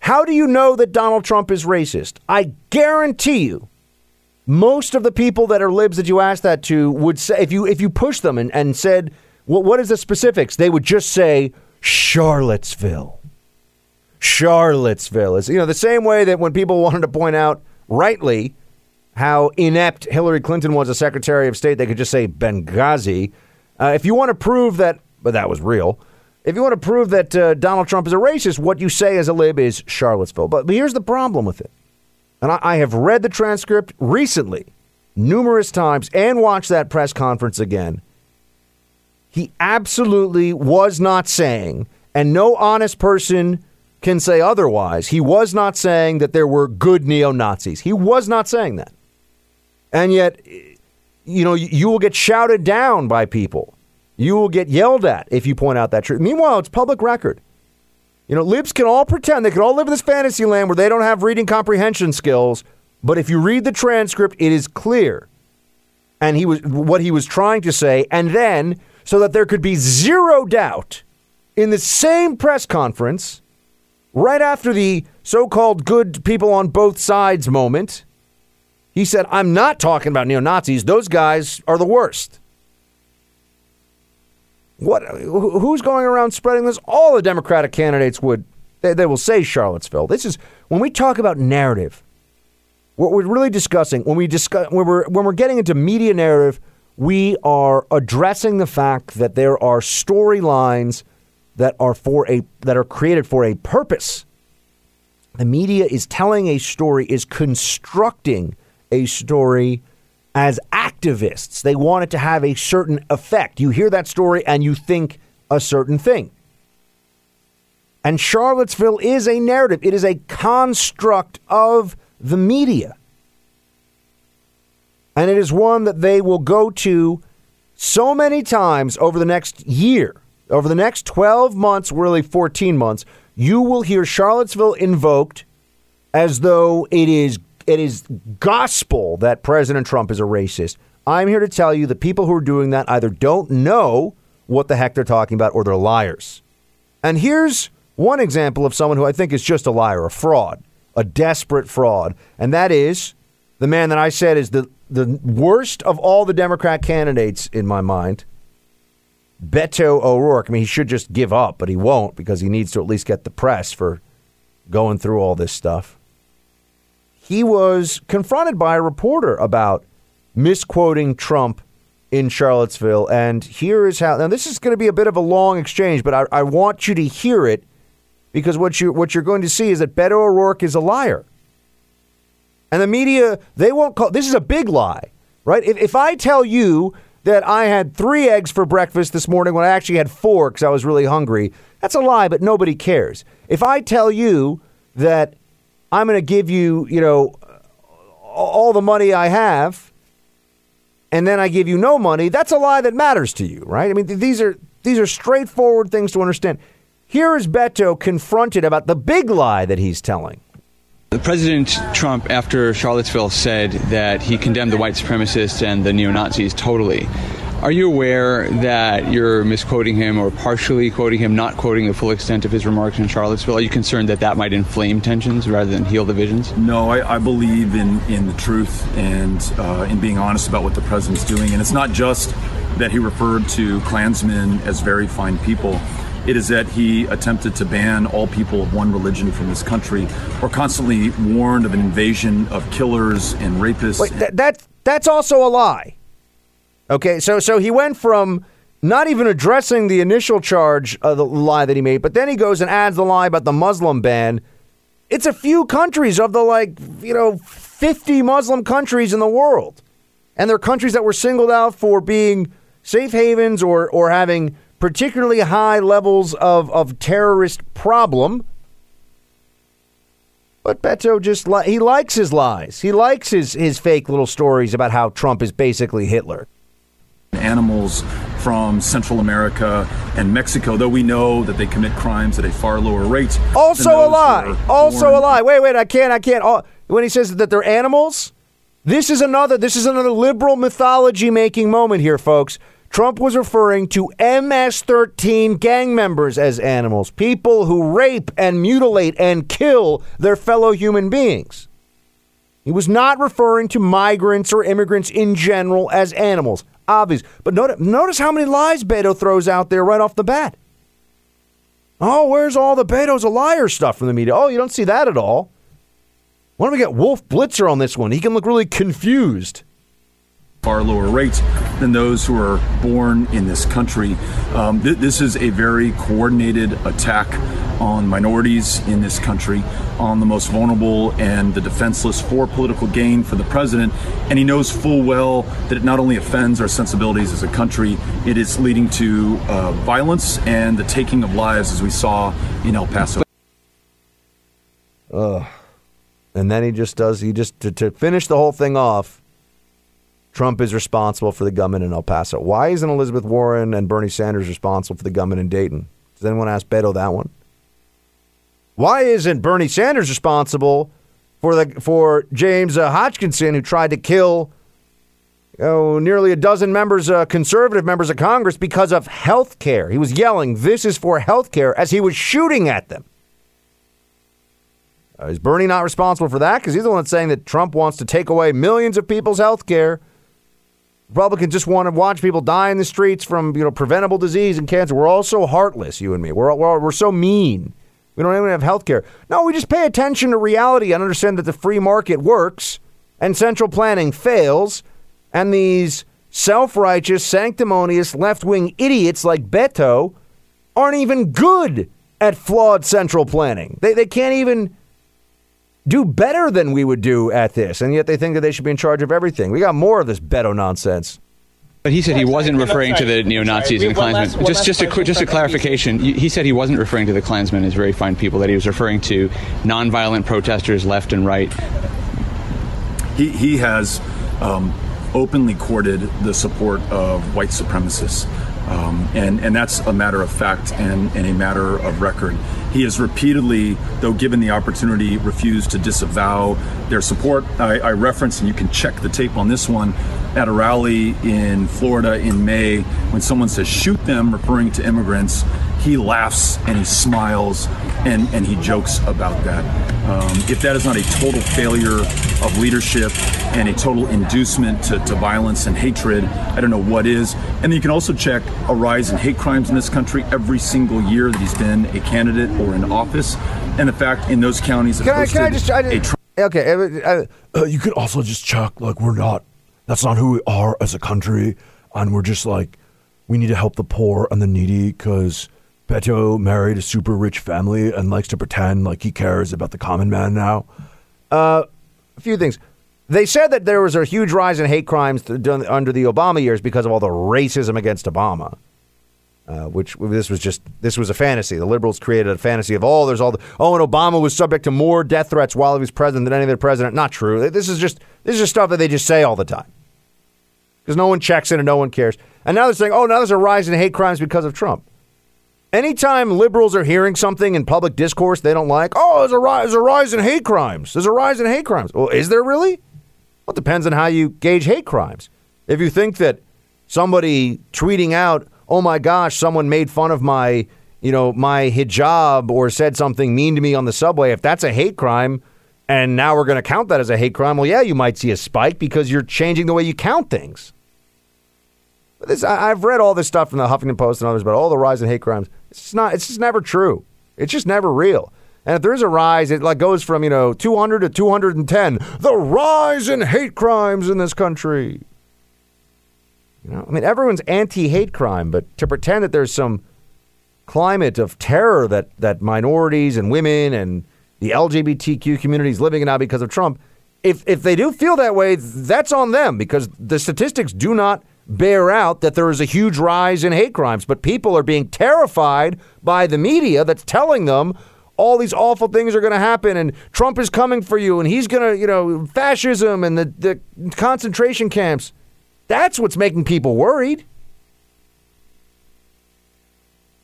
how do you know that Donald Trump is racist? I guarantee you, most of the people that are libs that you asked that to would say if you if you push them and, and said, well, what is the specifics? They would just say Charlottesville. Charlottesville is, you know, the same way that when people wanted to point out rightly how inept Hillary Clinton was as Secretary of State, they could just say Benghazi. Uh, if you want to prove that, but that was real. If you want to prove that uh, Donald Trump is a racist, what you say as a lib is Charlottesville. But, but here's the problem with it. And I, I have read the transcript recently, numerous times, and watched that press conference again. He absolutely was not saying, and no honest person can say otherwise. He was not saying that there were good neo Nazis. He was not saying that. And yet, you know, you will get shouted down by people. You will get yelled at if you point out that truth. Meanwhile, it's public record. You know, libs can all pretend they can all live in this fantasy land where they don't have reading comprehension skills, but if you read the transcript, it is clear. And he was what he was trying to say, and then so that there could be zero doubt in the same press conference right after the so called good people on both sides moment, he said, I'm not talking about neo Nazis. Those guys are the worst. What? Who's going around spreading this? All the Democratic candidates would. They, they will say Charlottesville. This is when we talk about narrative. What we're really discussing when we discuss when we're when we're getting into media narrative, we are addressing the fact that there are storylines that are for a that are created for a purpose. The media is telling a story, is constructing a story as activists. They want it to have a certain effect. You hear that story and you think a certain thing. And Charlottesville is a narrative, it is a construct of the media. And it is one that they will go to so many times over the next year over the next 12 months, really 14 months, you will hear Charlottesville invoked as though it is it is gospel that President Trump is a racist. I'm here to tell you the people who are doing that either don't know what the heck they're talking about or they're liars. And here's one example of someone who I think is just a liar, a fraud, a desperate fraud, and that is the man that I said is the the worst of all the Democrat candidates in my mind, Beto O'Rourke. I mean, he should just give up, but he won't because he needs to at least get the press for going through all this stuff. He was confronted by a reporter about misquoting Trump in Charlottesville. And here is how. Now, this is going to be a bit of a long exchange, but I, I want you to hear it because what you what you're going to see is that Beto O'Rourke is a liar, and the media they won't call. This is a big lie, right? If, if I tell you that I had three eggs for breakfast this morning when I actually had four because I was really hungry. That's a lie, but nobody cares. If I tell you that I'm going to give you, you know, all the money I have, and then I give you no money, that's a lie that matters to you, right? I mean, these are these are straightforward things to understand. Here is Beto confronted about the big lie that he's telling. The President Trump, after Charlottesville, said that he condemned the white supremacists and the neo Nazis totally. Are you aware that you're misquoting him or partially quoting him, not quoting the full extent of his remarks in Charlottesville? Are you concerned that that might inflame tensions rather than heal divisions? No, I, I believe in, in the truth and uh, in being honest about what the president's doing. And it's not just that he referred to Klansmen as very fine people. It is that he attempted to ban all people of one religion from this country, or constantly warned of an invasion of killers and rapists. Wait, that, that that's also a lie. Okay, so so he went from not even addressing the initial charge of the lie that he made, but then he goes and adds the lie about the Muslim ban. It's a few countries of the like, you know, 50 Muslim countries in the world. And they're countries that were singled out for being safe havens or or having particularly high levels of, of terrorist problem. But Beto just li- he likes his lies. He likes his his fake little stories about how Trump is basically Hitler. Animals from Central America and Mexico, though we know that they commit crimes at a far lower rate. Also a lie. Also a lie. Wait, wait, I can't, I can't. Oh, when he says that they're animals, this is another, this is another liberal mythology making moment here, folks. Trump was referring to MS 13 gang members as animals, people who rape and mutilate and kill their fellow human beings. He was not referring to migrants or immigrants in general as animals. Obvious. But notice, notice how many lies Beto throws out there right off the bat. Oh, where's all the Beto's a liar stuff from the media? Oh, you don't see that at all. Why don't we get Wolf Blitzer on this one? He can look really confused far lower rates than those who are born in this country. Um, th- this is a very coordinated attack on minorities in this country, on the most vulnerable and the defenseless for political gain for the president. And he knows full well that it not only offends our sensibilities as a country, it is leading to uh, violence and the taking of lives, as we saw in El Paso. Ugh. And then he just does, he just, to, to finish the whole thing off, Trump is responsible for the gunman in El Paso. Why isn't Elizabeth Warren and Bernie Sanders responsible for the gunman in Dayton? Does anyone ask Beto that one? Why isn't Bernie Sanders responsible for the for James uh, Hodgkinson who tried to kill oh, nearly a dozen members, uh, conservative members of Congress, because of health care? He was yelling, "This is for health care," as he was shooting at them. Uh, is Bernie not responsible for that? Because he's the one saying that Trump wants to take away millions of people's health care Republicans just want to watch people die in the streets from you know preventable disease and cancer. We're all so heartless, you and me. We're we're, we're so mean. We don't even have health care. No, we just pay attention to reality and understand that the free market works and central planning fails, and these self-righteous, sanctimonious left-wing idiots like Beto aren't even good at flawed central planning. They they can't even do better than we would do at this, and yet they think that they should be in charge of everything. We got more of this Beto nonsense. But he said he wasn't referring to the neo Nazis and the Klansmen. Just, just a just a clarification. He said he wasn't referring to the Klansmen as very fine people. That he was referring to nonviolent protesters, left and right. He he has um, openly courted the support of white supremacists, um, and and that's a matter of fact and, and a matter of record. He has repeatedly, though given the opportunity, refused to disavow their support. I, I referenced, and you can check the tape on this one, at a rally in Florida in May when someone says shoot them, referring to immigrants, he laughs and he smiles and, and he jokes about that. Um, if that is not a total failure of leadership and a total inducement to, to violence and hatred, I don't know what is. And you can also check a rise in hate crimes in this country every single year that he's been a candidate or in office. And the fact in those counties, can I, can I just, I, a okay, uh, uh, you could also just check like we're not. That's not who we are as a country, and we're just like we need to help the poor and the needy because Beto married a super rich family and likes to pretend like he cares about the common man now. Uh, a few things. They said that there was a huge rise in hate crimes done under the Obama years because of all the racism against Obama. Uh, which this was just this was a fantasy. The liberals created a fantasy of oh, there's all the oh, and Obama was subject to more death threats while he was president than any other president. Not true. This is just this is just stuff that they just say all the time because no one checks in and no one cares. And now they're saying oh, now there's a rise in hate crimes because of Trump. Anytime liberals are hearing something in public discourse they don't like, oh, there's a rise, there's a rise in hate crimes. There's a rise in hate crimes. Well, is there really? Well, it depends on how you gauge hate crimes. If you think that somebody tweeting out, oh my gosh, someone made fun of my, you know, my hijab or said something mean to me on the subway, if that's a hate crime, and now we're going to count that as a hate crime, well, yeah, you might see a spike because you're changing the way you count things. This, I, have read all this stuff from the Huffington Post and others about all the rise in hate crimes. It's just not. It's just never true. It's just never real. And if there is a rise, it like goes from you know 200 to 210. The rise in hate crimes in this country. You know, I mean, everyone's anti-hate crime, but to pretend that there's some climate of terror that that minorities and women and the LGBTQ community is living in now because of Trump, if if they do feel that way, that's on them because the statistics do not bear out that there is a huge rise in hate crimes, but people are being terrified by the media that's telling them all these awful things are going to happen and Trump is coming for you and he's going to, you know, fascism and the, the concentration camps. That's what's making people worried.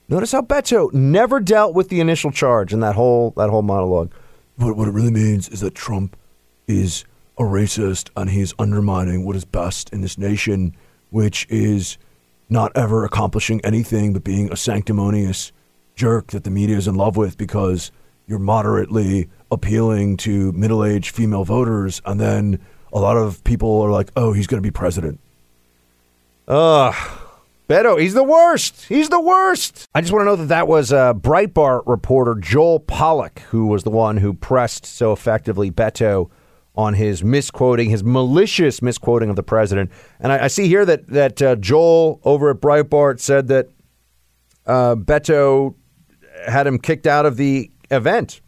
Notice how Beto never dealt with the initial charge in that whole that whole monologue. What, what it really means is that Trump is a racist and he's undermining what is best in this nation, which is not ever accomplishing anything but being a sanctimonious jerk that the media is in love with because you're moderately appealing to middle aged female voters. And then a lot of people are like, oh, he's going to be president. Ugh. Beto, he's the worst. He's the worst. I just want to know that that was uh, Breitbart reporter Joel Pollak who was the one who pressed so effectively Beto on his misquoting, his malicious misquoting of the president. And I, I see here that that uh, Joel over at Breitbart said that uh, Beto had him kicked out of the event,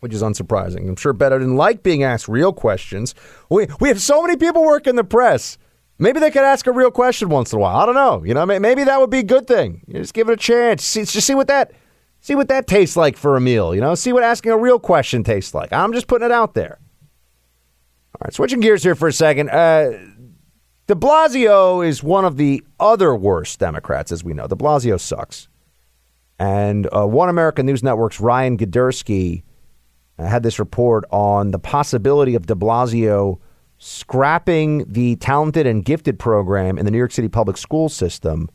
which is unsurprising. I'm sure Beto didn't like being asked real questions. We we have so many people working the press. Maybe they could ask a real question once in a while. I don't know. You know, maybe that would be a good thing. You just give it a chance. See, just see what that see what that tastes like for a meal. You know, see what asking a real question tastes like. I'm just putting it out there. All right, switching gears here for a second. Uh, de Blasio is one of the other worst Democrats, as we know. De Blasio sucks. And uh, One American News Network's Ryan uh, had this report on the possibility of de Blasio scrapping the talented and gifted program in the New York City public school system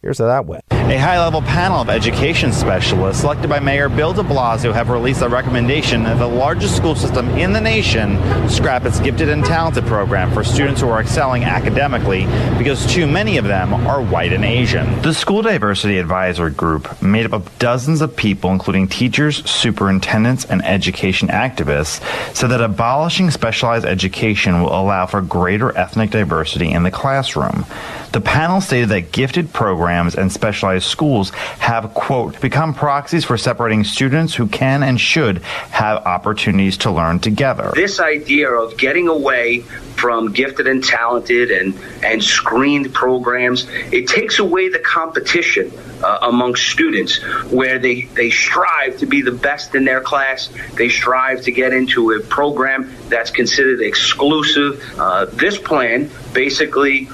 Here's how that went. A high level panel of education specialists selected by Mayor Bill de Blasio have released a recommendation that the largest school system in the nation scrap its gifted and talented program for students who are excelling academically because too many of them are white and Asian. The School Diversity Advisory Group, made up of dozens of people, including teachers, superintendents, and education activists, said that abolishing specialized education will allow for greater ethnic diversity in the classroom. The panel stated that gifted programs and specialized schools have, quote, become proxies for separating students who can and should have opportunities to learn together. This idea of getting away from gifted and talented and, and screened programs, it takes away the competition uh, among students where they, they strive to be the best in their class. They strive to get into a program that's considered exclusive. Uh, this plan basically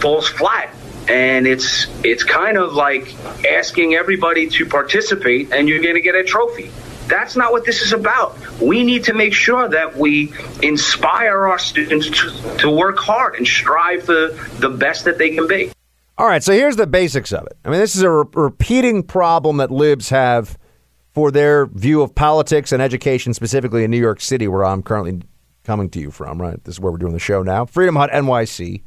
falls flat. And it's it's kind of like asking everybody to participate and you're going to get a trophy. That's not what this is about. We need to make sure that we inspire our students to, to work hard and strive for the best that they can be. All right so here's the basics of it. I mean this is a re- repeating problem that libs have for their view of politics and education specifically in new york city where i'm currently coming to you from right? This is where we're doing the show now. Freedom hut nyc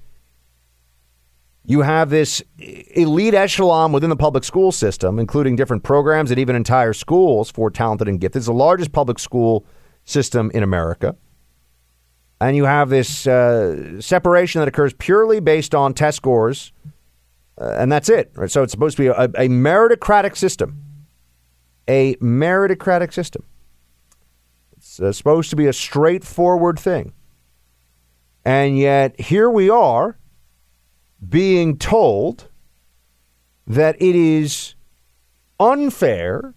you have this elite echelon within the public school system, including different programs and even entire schools for talented and gifted. It's the largest public school system in America. And you have this uh, separation that occurs purely based on test scores, uh, and that's it. Right? So it's supposed to be a, a meritocratic system. A meritocratic system. It's uh, supposed to be a straightforward thing. And yet, here we are being told that it is unfair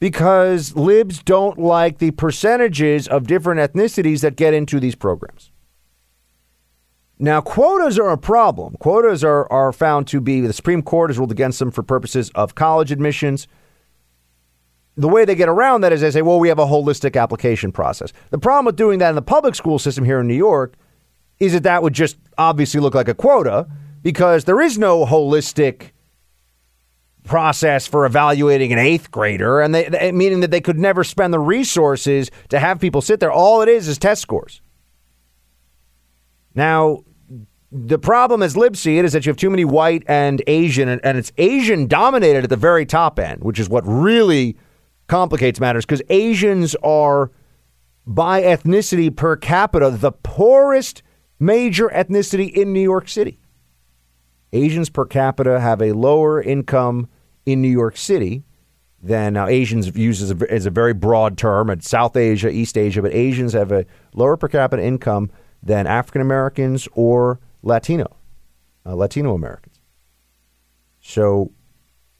because libs don't like the percentages of different ethnicities that get into these programs. Now, quotas are a problem. Quotas are, are found to be, the Supreme Court has ruled against them for purposes of college admissions. The way they get around that is they say, well, we have a holistic application process. The problem with doing that in the public school system here in New York is that that would just obviously look like a quota because there is no holistic process for evaluating an eighth grader, and they, meaning that they could never spend the resources to have people sit there. All it is is test scores. Now, the problem as it is that you have too many white and Asian, and, and it's Asian dominated at the very top end, which is what really complicates matters because Asians are by ethnicity per capita the poorest major ethnicity in New York City. Asians per capita have a lower income in New York City than now Asians used as a, as a very broad term at South Asia, East Asia, but Asians have a lower per capita income than African Americans or Latino, uh, Latino Americans. So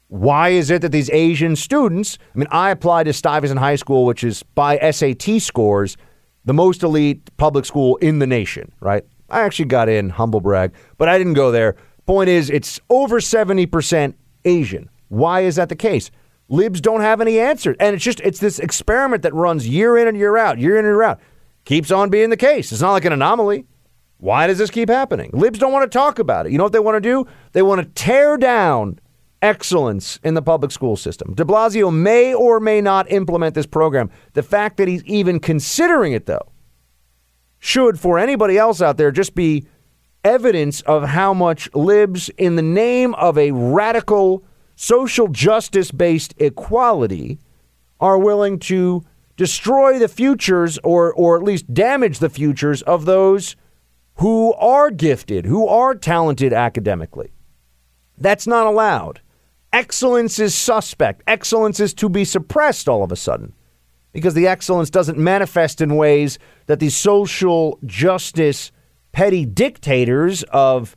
why is it that these Asian students, I mean, I applied to Stuyvesant High School, which is by SAT scores, the most elite public school in the nation, right? I actually got in, humble brag, but I didn't go there Point is, it's over 70% Asian. Why is that the case? Libs don't have any answers. And it's just, it's this experiment that runs year in and year out, year in and year out. Keeps on being the case. It's not like an anomaly. Why does this keep happening? Libs don't want to talk about it. You know what they want to do? They want to tear down excellence in the public school system. De Blasio may or may not implement this program. The fact that he's even considering it, though, should for anybody else out there just be evidence of how much libs, in the name of a radical social justice based equality, are willing to destroy the futures or, or at least damage the futures of those who are gifted, who are talented academically. That's not allowed. Excellence is suspect. Excellence is to be suppressed all of a sudden because the excellence doesn't manifest in ways that the social justice petty dictators of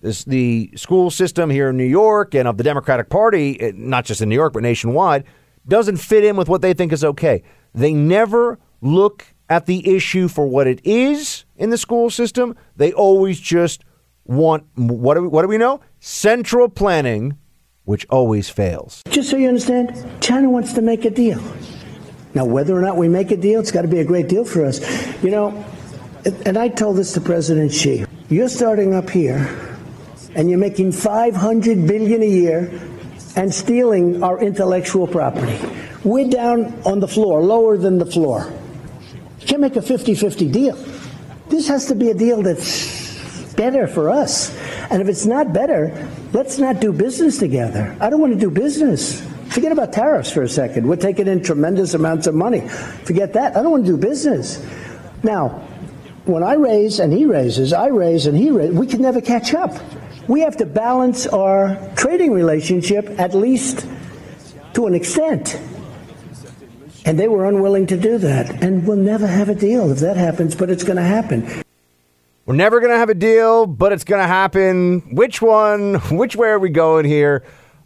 this, the school system here in New York and of the Democratic Party, eh, not just in New York, but nationwide, doesn't fit in with what they think is okay. They never look at the issue for what it is in the school system. They always just want what do we, what do we know? Central planning, which always fails. Just so you understand, China wants to make a deal. Now, whether or not we make a deal, it's got to be a great deal for us. You know, and I told this to President Xi. You're starting up here, and you're making 500 billion a year, and stealing our intellectual property. We're down on the floor, lower than the floor. You can't make a 50-50 deal. This has to be a deal that's better for us. And if it's not better, let's not do business together. I don't want to do business. Forget about tariffs for a second. We're taking in tremendous amounts of money. Forget that. I don't want to do business. Now, when I raise and he raises, I raise and he raises, we can never catch up. We have to balance our trading relationship at least to an extent. And they were unwilling to do that. And we'll never have a deal if that happens, but it's going to happen. We're never going to have a deal, but it's going to happen. Which one? Which way are we going here?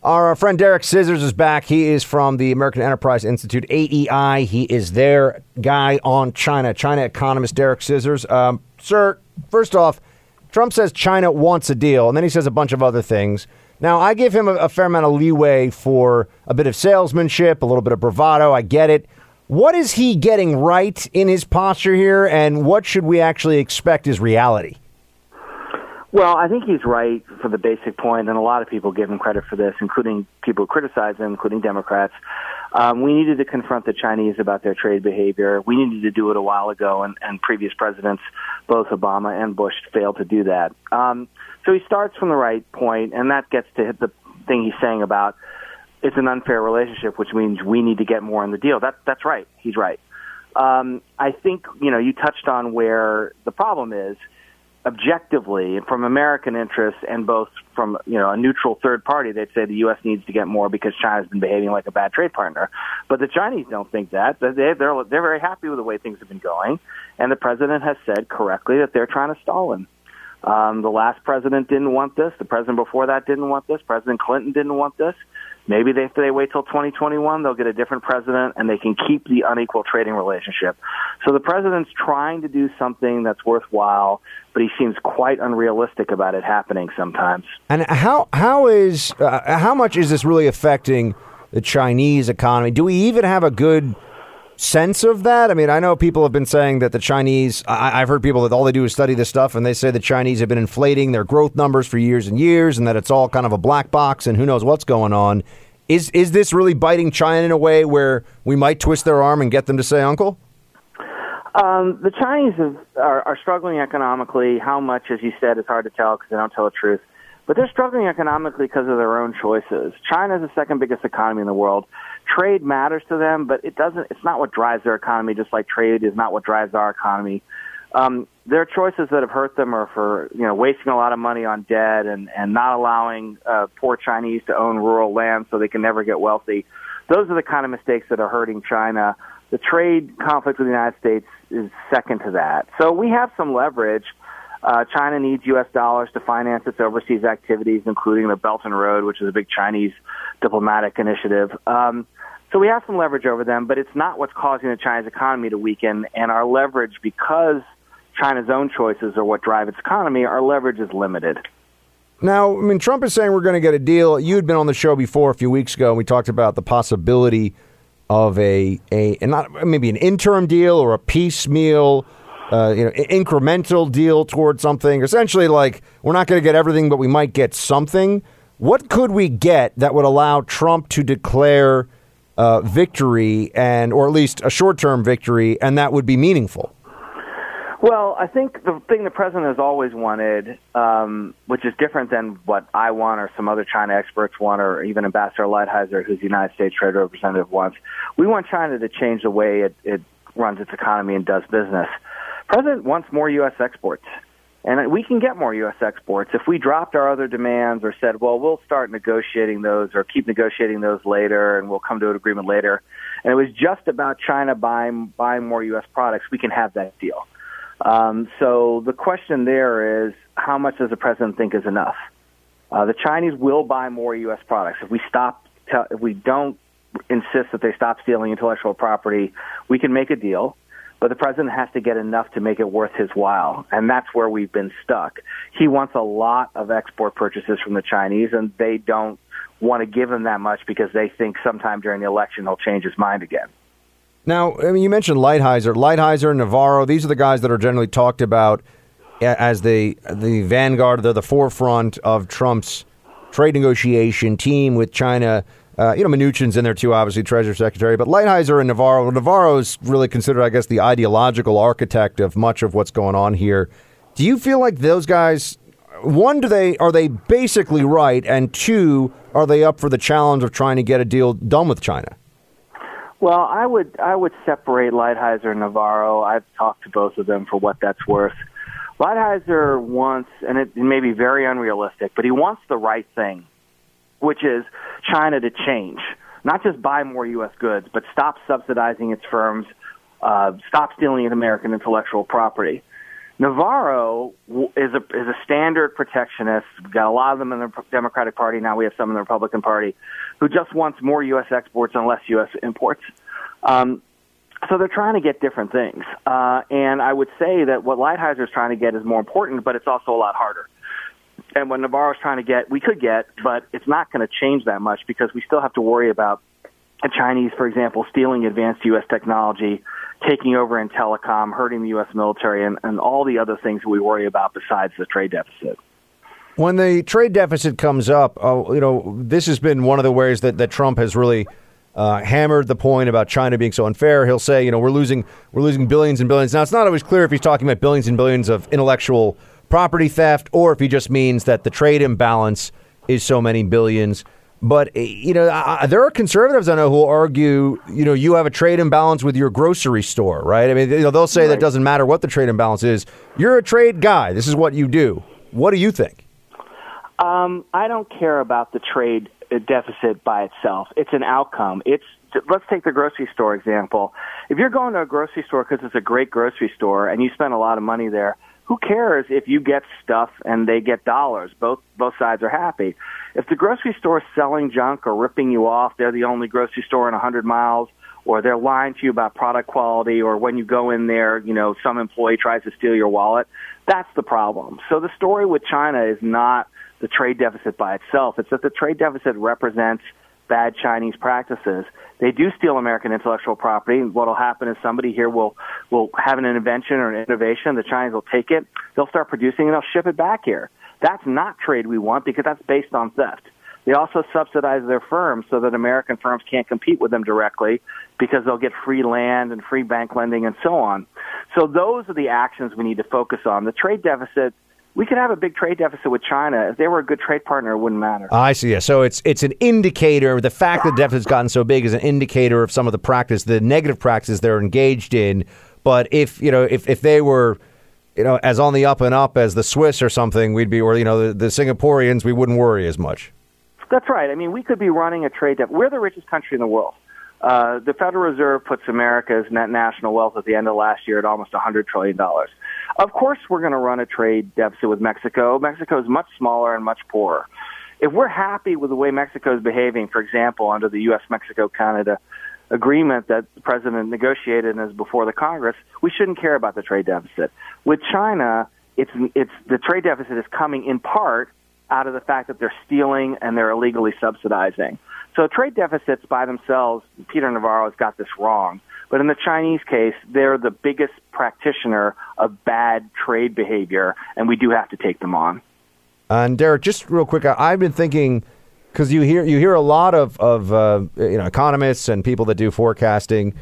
Our friend Derek Scissors is back. He is from the American Enterprise Institute, AEI. He is their guy on China, China economist Derek Scissors. Um, sir, first off, Trump says China wants a deal, and then he says a bunch of other things. Now, I give him a, a fair amount of leeway for a bit of salesmanship, a little bit of bravado. I get it. What is he getting right in his posture here, and what should we actually expect as reality? Well, I think he's right for the basic point, and a lot of people give him credit for this, including people who criticize him, including Democrats. Um, we needed to confront the Chinese about their trade behavior. We needed to do it a while ago, and, and previous presidents, both Obama and Bush, failed to do that. Um, so he starts from the right point, and that gets to the thing he's saying about it's an unfair relationship, which means we need to get more in the deal. That, that's right. He's right. Um, I think you know you touched on where the problem is objectively from American interests and both from you know a neutral third party, they'd say the U.S. needs to get more because China's been behaving like a bad trade partner. But the Chinese don't think that. They they're they're very happy with the way things have been going, and the president has said correctly that they're trying to stall him. Um, the last president didn't want this. The president before that didn't want this. President Clinton didn't want this. Maybe they, if they wait till 2021, they'll get a different president and they can keep the unequal trading relationship. So the president's trying to do something that's worthwhile, but he seems quite unrealistic about it happening sometimes. And how how is uh, how much is this really affecting the Chinese economy? Do we even have a good sense of that? I mean, I know people have been saying that the Chinese, I, have heard people that all they do is study this stuff, and they say the Chinese have been inflating their growth numbers for years and years, and that it's all kind of a black box, and who knows what's going on. Is is this really biting China in a way where we might twist their arm and get them to say uncle? Um, the Chinese have, are, are struggling economically. How much, as you said, is hard to tell because they don't tell the truth. But they're struggling economically because of their own choices. China is the second biggest economy in the world trade matters to them, but it doesn't. It's not what drives their economy. Just like trade is not what drives our economy. Um, their choices that have hurt them are for you know wasting a lot of money on debt and and not allowing uh, poor Chinese to own rural land so they can never get wealthy. Those are the kind of mistakes that are hurting China. The trade conflict with the United States is second to that. So we have some leverage. Uh, China needs U.S. dollars to finance its overseas activities, including the Belt and Road, which is a big Chinese diplomatic initiative. Um, so we have some leverage over them, but it's not what's causing the Chinese economy to weaken. And our leverage, because China's own choices are what drive its economy, our leverage is limited. Now, I mean, Trump is saying we're going to get a deal. You had been on the show before a few weeks ago, and we talked about the possibility of a a and not maybe an interim deal or a piecemeal, uh, you know, incremental deal towards something. Essentially, like we're not going to get everything, but we might get something. What could we get that would allow Trump to declare uh, victory and, or at least a short-term victory, and that would be meaningful? Well, I think the thing the president has always wanted, um, which is different than what I want or some other China experts want, or even Ambassador Lighthizer, who's the United States Trade Representative, wants. We want China to change the way it, it runs its economy and does business. President wants more U.S. exports. And we can get more U.S. exports if we dropped our other demands or said, well, we'll start negotiating those or keep negotiating those later and we'll come to an agreement later. And it was just about China buying, buying more U.S. products. We can have that deal. Um, so the question there is, how much does the president think is enough? Uh, the Chinese will buy more U.S. products if we stop. Te- if we don't insist that they stop stealing intellectual property, we can make a deal. But the president has to get enough to make it worth his while, and that's where we've been stuck. He wants a lot of export purchases from the Chinese, and they don't want to give him that much because they think sometime during the election he'll change his mind again. Now, I mean, you mentioned Lighthizer, Lighthizer, and Navarro. These are the guys that are generally talked about as the the vanguard, they're the forefront of Trump's trade negotiation team with China. Uh, you know, Mnuchin's in there too, obviously, Treasury Secretary. But Lighthizer and Navarro, Navarro is really considered, I guess, the ideological architect of much of what's going on here. Do you feel like those guys? One, do they are they basically right, and two, are they up for the challenge of trying to get a deal done with China? Well, I would I would separate Lighthizer and Navarro. I've talked to both of them for what that's worth. Lighthizer wants, and it may be very unrealistic, but he wants the right thing, which is China to change, not just buy more U.S. goods, but stop subsidizing its firms, uh, stop stealing American intellectual property. Navarro is a is a standard protectionist. We've got a lot of them in the Democratic Party now. We have some in the Republican Party, who just wants more U.S. exports and less U.S. imports. Um, so they're trying to get different things, uh, and I would say that what Lighthizer is trying to get is more important, but it's also a lot harder. And what Navarro is trying to get, we could get, but it's not going to change that much because we still have to worry about the Chinese, for example, stealing advanced U.S. technology taking over in telecom, hurting the U.S. military, and, and all the other things we worry about besides the trade deficit. When the trade deficit comes up, uh, you know, this has been one of the ways that, that Trump has really uh, hammered the point about China being so unfair. He'll say, you know, we're losing we're losing billions and billions. Now, it's not always clear if he's talking about billions and billions of intellectual property theft or if he just means that the trade imbalance is so many billions. But eh, you know, I, there are conservatives I know who argue, you know, you have a trade imbalance with your grocery store, right? I mean, you know, they'll say right. that doesn't matter what the trade imbalance is. You're a trade guy. This is what you do. What do you think? Um, I don't care about the trade deficit by itself. It's an outcome. It's let's take the grocery store example. If you're going to a grocery store because it's a great grocery store and you spend a lot of money there, who cares if you get stuff and they get dollars? Both both sides are happy. If the grocery store is selling junk or ripping you off, they're the only grocery store in a 100 miles, or they're lying to you about product quality, or when you go in there, you know, some employee tries to steal your wallet. That's the problem. So the story with China is not the trade deficit by itself. It's that the trade deficit represents bad Chinese practices. They do steal American intellectual property. What will happen is somebody here will will have an invention or an innovation. The Chinese will take it. They'll start producing and they'll ship it back here. That's not trade we want because that's based on theft. They also subsidize their firms so that American firms can't compete with them directly because they'll get free land and free bank lending and so on. So those are the actions we need to focus on. The trade deficit we could have a big trade deficit with China. If they were a good trade partner, it wouldn't matter. I see. Yeah. So it's it's an indicator. The fact that the deficit's gotten so big is an indicator of some of the practice, the negative practices they're engaged in. But if you know, if if they were, you know, as on the up and up as the Swiss or something, we'd be, or you know, the, the Singaporeans, we wouldn't worry as much. That's right. I mean, we could be running a trade deficit. We're the richest country in the world. Uh, the Federal Reserve puts America's net national wealth at the end of last year at almost $100 trillion. Of course, we're going to run a trade deficit with Mexico. Mexico is much smaller and much poorer. If we're happy with the way Mexico is behaving, for example, under the U.S. Mexico Canada agreement that the president negotiated and is before the Congress, we shouldn't care about the trade deficit. With China, it's, it's, the trade deficit is coming in part out of the fact that they're stealing and they're illegally subsidizing. So trade deficits by themselves, Peter Navarro has got this wrong. But in the Chinese case, they're the biggest practitioner of bad trade behavior, and we do have to take them on. And Derek, just real quick, I've been thinking because you hear you hear a lot of of uh, you know economists and people that do forecasting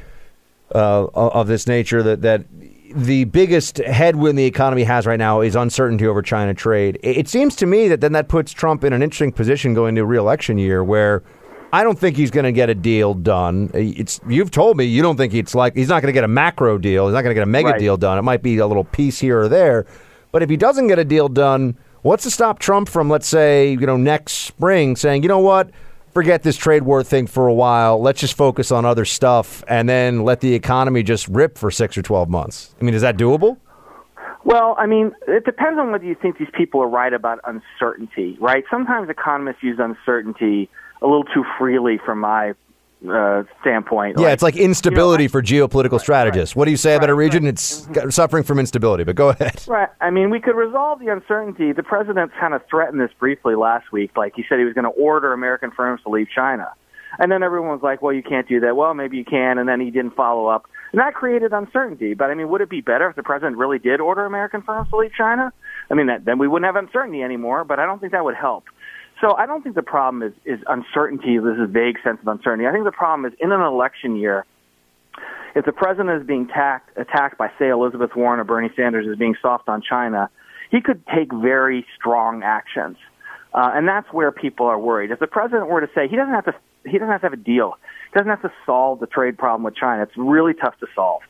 uh, of this nature that that the biggest headwind the economy has right now is uncertainty over China trade. It seems to me that then that puts Trump in an interesting position going to reelection year where I don't think he's going to get a deal done. Uh, it's you've told me you don't think it's like he's not going to get a macro deal. He's not going to get a mega right. deal done. It might be a little piece here or there. But if he doesn't get a deal done, what's to stop Trump from let's say, you know, next spring saying, "You know what? Forget this trade war thing for a while. Let's just focus on other stuff and then let the economy just rip for 6 or 12 months." I mean, is that doable? Well, I mean, it depends on whether you think these people are right about uncertainty, right? Sometimes economists use uncertainty a little too freely from my uh, standpoint. Yeah, like, it's like instability you know, for geopolitical strategists. Right, what do you say right, about a region? Right. It's mm-hmm. suffering from instability, but go ahead. Right. I mean, we could resolve the uncertainty. The president kind of threatened this briefly last week. Like he said he was going to order American firms to leave China. And then everyone was like, well, you can't do that. Well, maybe you can. And then he didn't follow up. And that created uncertainty. But I mean, would it be better if the president really did order American firms to leave China? I mean, that, then we wouldn't have uncertainty anymore, but I don't think that would help. So I don't think the problem is, is uncertainty, this is vague sense of uncertainty. I think the problem is in an election year, if the president is being attacked, attacked by, say, Elizabeth Warren or Bernie Sanders as being soft on China, he could take very strong actions. Uh, and that's where people are worried. If the president were to say he doesn't have to, he doesn't have to have a deal, he doesn't have to solve the trade problem with China. It's really tough to solve.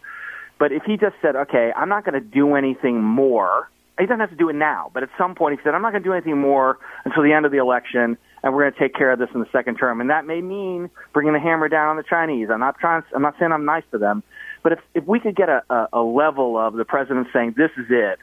But if he just said, okay, I'm not going to do anything more he doesn't have to do it now, but at some point he said, I'm not going to do anything more until the end of the election, and we're going to take care of this in the second term. And that may mean bringing the hammer down on the Chinese. I'm not trying. I'm not saying I'm nice to them, but if if we could get a, a, a level of the president saying this is it,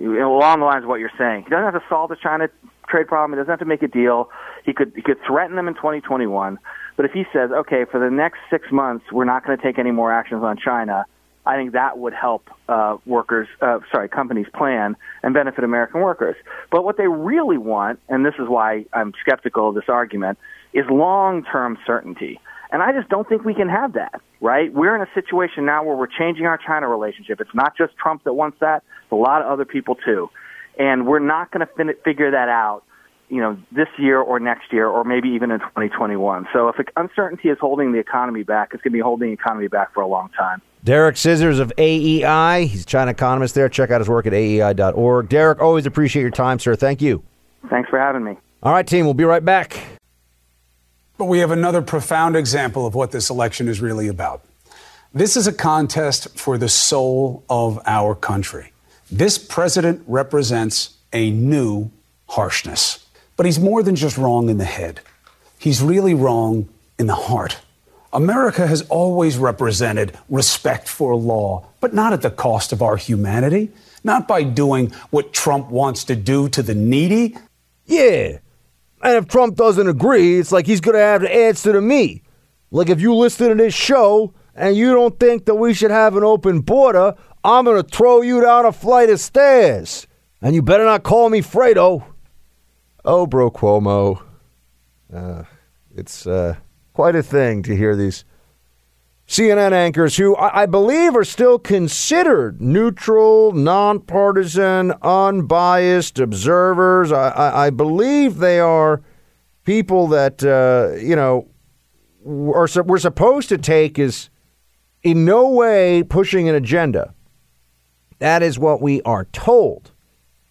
along the lines of what you're saying, he doesn't have to solve the China trade problem. He doesn't have to make a deal. He could he could threaten them in 2021. But if he says, okay, for the next six months, we're not going to take any more actions on China, I think that would help uh, workers, uh, sorry, companies plan and benefit American workers. But what they really want, and this is why I'm skeptical of this argument, is long-term certainty. And I just don't think we can have that, right? We're in a situation now where we're changing our China relationship. It's not just Trump that wants that; it's a lot of other people too. And we're not going to figure that out you know, this year or next year or maybe even in 2021. So if uncertainty is holding the economy back, it's going to be holding the economy back for a long time. Derek Scissors of AEI. He's a China economist there. Check out his work at aei.org. Derek, always appreciate your time, sir. Thank you. Thanks for having me. All right, team, we'll be right back. But we have another profound example of what this election is really about. This is a contest for the soul of our country. This president represents a new harshness. But he's more than just wrong in the head, he's really wrong in the heart. America has always represented respect for law, but not at the cost of our humanity, not by doing what Trump wants to do to the needy. Yeah. And if Trump doesn't agree, it's like he's going to have to answer to me. Like if you listen to this show and you don't think that we should have an open border, I'm going to throw you down a flight of stairs. And you better not call me Fredo. Oh, bro Cuomo. Uh, it's. Uh, quite a thing to hear these CNN anchors who I, believe are still considered neutral, nonpartisan, unbiased observers. I, I, I believe they are people that, uh, you know, are, we're supposed to take as in no way pushing an agenda. That is what we are told.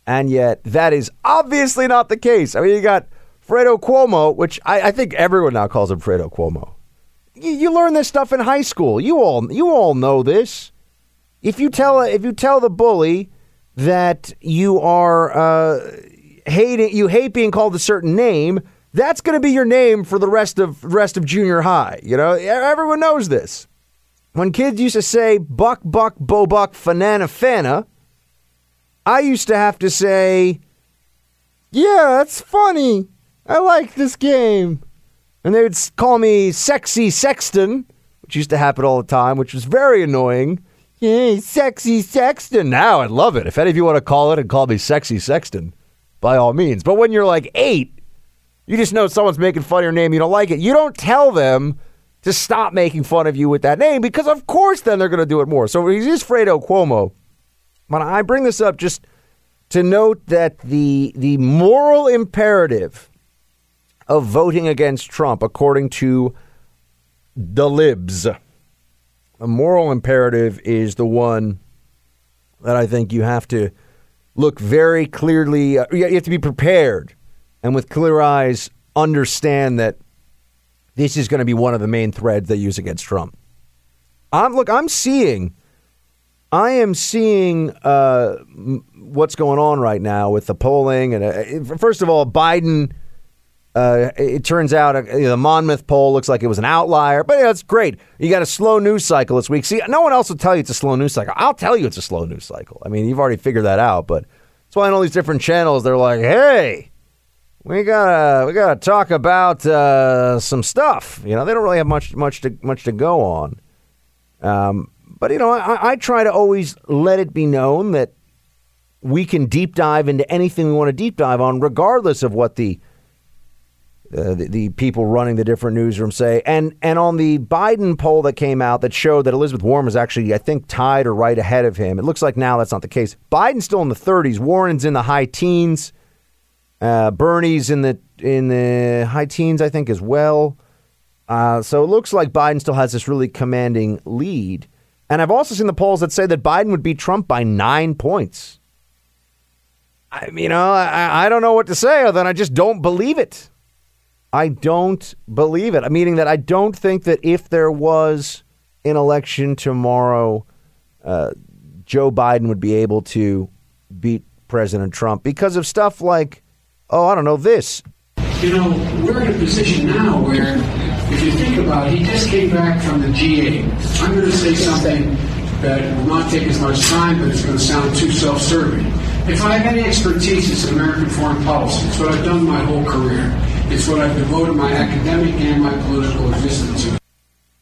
And yet, that is obviously not the case. I mean, you got Fredo Cuomo, which I, I think everyone now calls him Fredo Cuomo. You, you learn this stuff in high school. You all you all know this. If you tell if you tell the bully that you are uh, hating you hate being called a certain name, that's going to be your name for the rest of rest of junior high. You know, everyone knows this. When kids used to say buck buck bo buck fanana fana, I used to have to say, "Yeah, that's funny." I like this game. And they would call me Sexy Sexton, which used to happen all the time, which was very annoying. Hey, Sexy Sexton. Now I love it. If any of you want to call it and call me Sexy Sexton, by all means. But when you're like eight, you just know someone's making fun of your name, you don't like it. You don't tell them to stop making fun of you with that name because, of course, then they're going to do it more. So he's just Fredo Cuomo. But I bring this up just to note that the the moral imperative of voting against Trump, according to the libs, a moral imperative is the one that I think you have to look very clearly. Uh, you have to be prepared and with clear eyes understand that this is going to be one of the main threads they use against Trump. I'm look. I'm seeing. I am seeing uh, what's going on right now with the polling, and uh, first of all, Biden uh, it turns out uh, the Monmouth poll looks like it was an outlier, but yeah, it's great. You got a slow news cycle this week. See, no one else will tell you it's a slow news cycle. I'll tell you it's a slow news cycle. I mean, you've already figured that out, but that's why on all these different channels they're like, "Hey, we gotta we gotta talk about uh, some stuff." You know, they don't really have much much to much to go on. Um, but you know, I, I try to always let it be known that we can deep dive into anything we want to deep dive on, regardless of what the uh, the, the, people running the different newsrooms say. And and on the Biden poll that came out that showed that Elizabeth Warren was actually, I think, tied or right ahead of him. It looks like now that's not the case. Biden's still in the 30s. Warren's in the high teens. Uh, Bernie's in the in the high teens, I think, as well. Uh, so it looks like Biden still has this really commanding lead. And I've also seen the polls that say that Biden would beat Trump by nine points. I, you know, I, I don't know what to say other than I just don't believe it. I don't believe it. Meaning that I don't think that if there was an election tomorrow, uh, Joe Biden would be able to beat President Trump because of stuff like, oh, I don't know, this. You know, we're in a position now where, if you think about it, he just came back from the G8. I'm going to say something that will not take as much time, but it's going to sound too self serving. If I have any expertise, it's in American foreign policy. It's what I've done my whole career. It's what I've devoted my academic and my political existence to.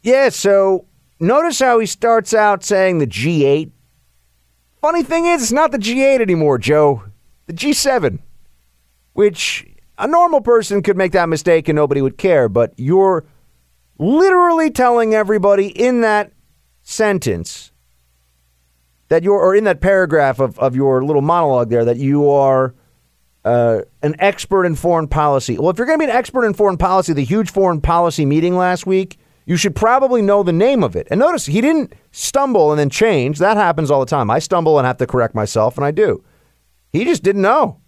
Yeah, so notice how he starts out saying the G8. Funny thing is, it's not the G8 anymore, Joe. The G7, which a normal person could make that mistake and nobody would care, but you're literally telling everybody in that sentence that you're, or in that paragraph of, of your little monologue there, that you are uh, an expert in foreign policy. Well, if you're going to be an expert in foreign policy, the huge foreign policy meeting last week, you should probably know the name of it. And notice he didn't stumble and then change. That happens all the time. I stumble and have to correct myself, and I do. He just didn't know.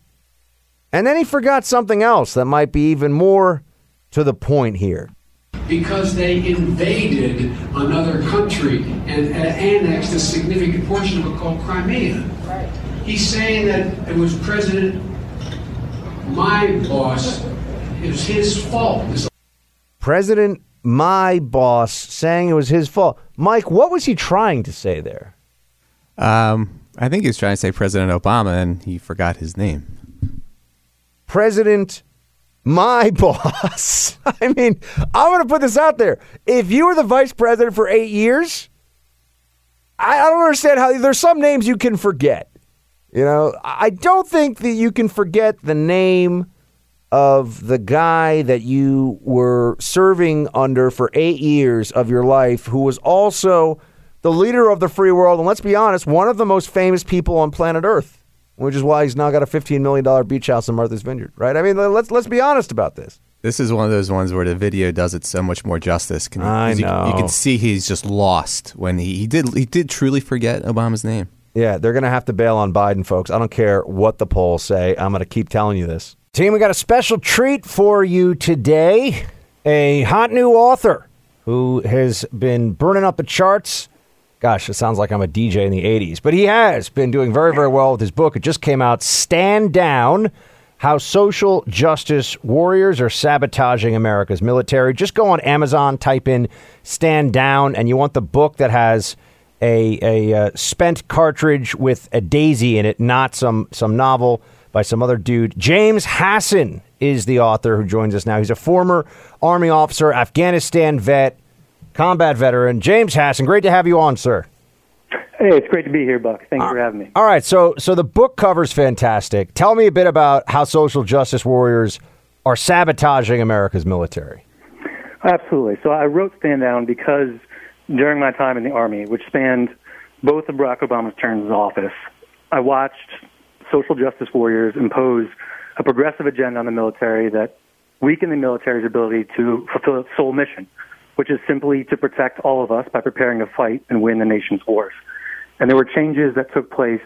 And then he forgot something else that might be even more to the point here. Because they invaded another country and annexed a significant portion of it called Crimea. Right. He's saying that it was President my boss, it was his fault. President, my boss, saying it was his fault. Mike, what was he trying to say there? Um, I think he was trying to say President Obama, and he forgot his name. President, my boss. I mean, I'm going to put this out there. If you were the vice president for eight years, I, I don't understand how there's some names you can forget. You know, I don't think that you can forget the name of the guy that you were serving under for eight years of your life, who was also the leader of the free world. And let's be honest, one of the most famous people on planet Earth, which is why he's now got a $15 million beach house in Martha's Vineyard, right? I mean, let's, let's be honest about this. This is one of those ones where the video does it so much more justice. Can you, I know. You, you, can see he's just lost when he, he did he did truly forget Obama's name. Yeah, they're going to have to bail on Biden, folks. I don't care what the polls say. I'm going to keep telling you this. Team, we got a special treat for you today. A hot new author who has been burning up the charts. Gosh, it sounds like I'm a DJ in the 80s, but he has been doing very, very well with his book. It just came out Stand Down How Social Justice Warriors Are Sabotaging America's Military. Just go on Amazon, type in Stand Down, and you want the book that has a, a uh, spent cartridge with a daisy in it, not some, some novel by some other dude. James Hasson is the author who joins us now. He's a former Army officer, Afghanistan vet, combat veteran. James Hasson, great to have you on, sir. Hey, it's great to be here, Buck. Thanks for uh, having me. All right, so so the book cover's fantastic. Tell me a bit about how social justice warriors are sabotaging America's military. Absolutely. So I wrote Stand Down because during my time in the Army, which spanned both of Barack Obama's terms of office, I watched social justice warriors impose a progressive agenda on the military that weakened the military's ability to fulfill its sole mission, which is simply to protect all of us by preparing to fight and win the nation's wars. And there were changes that took place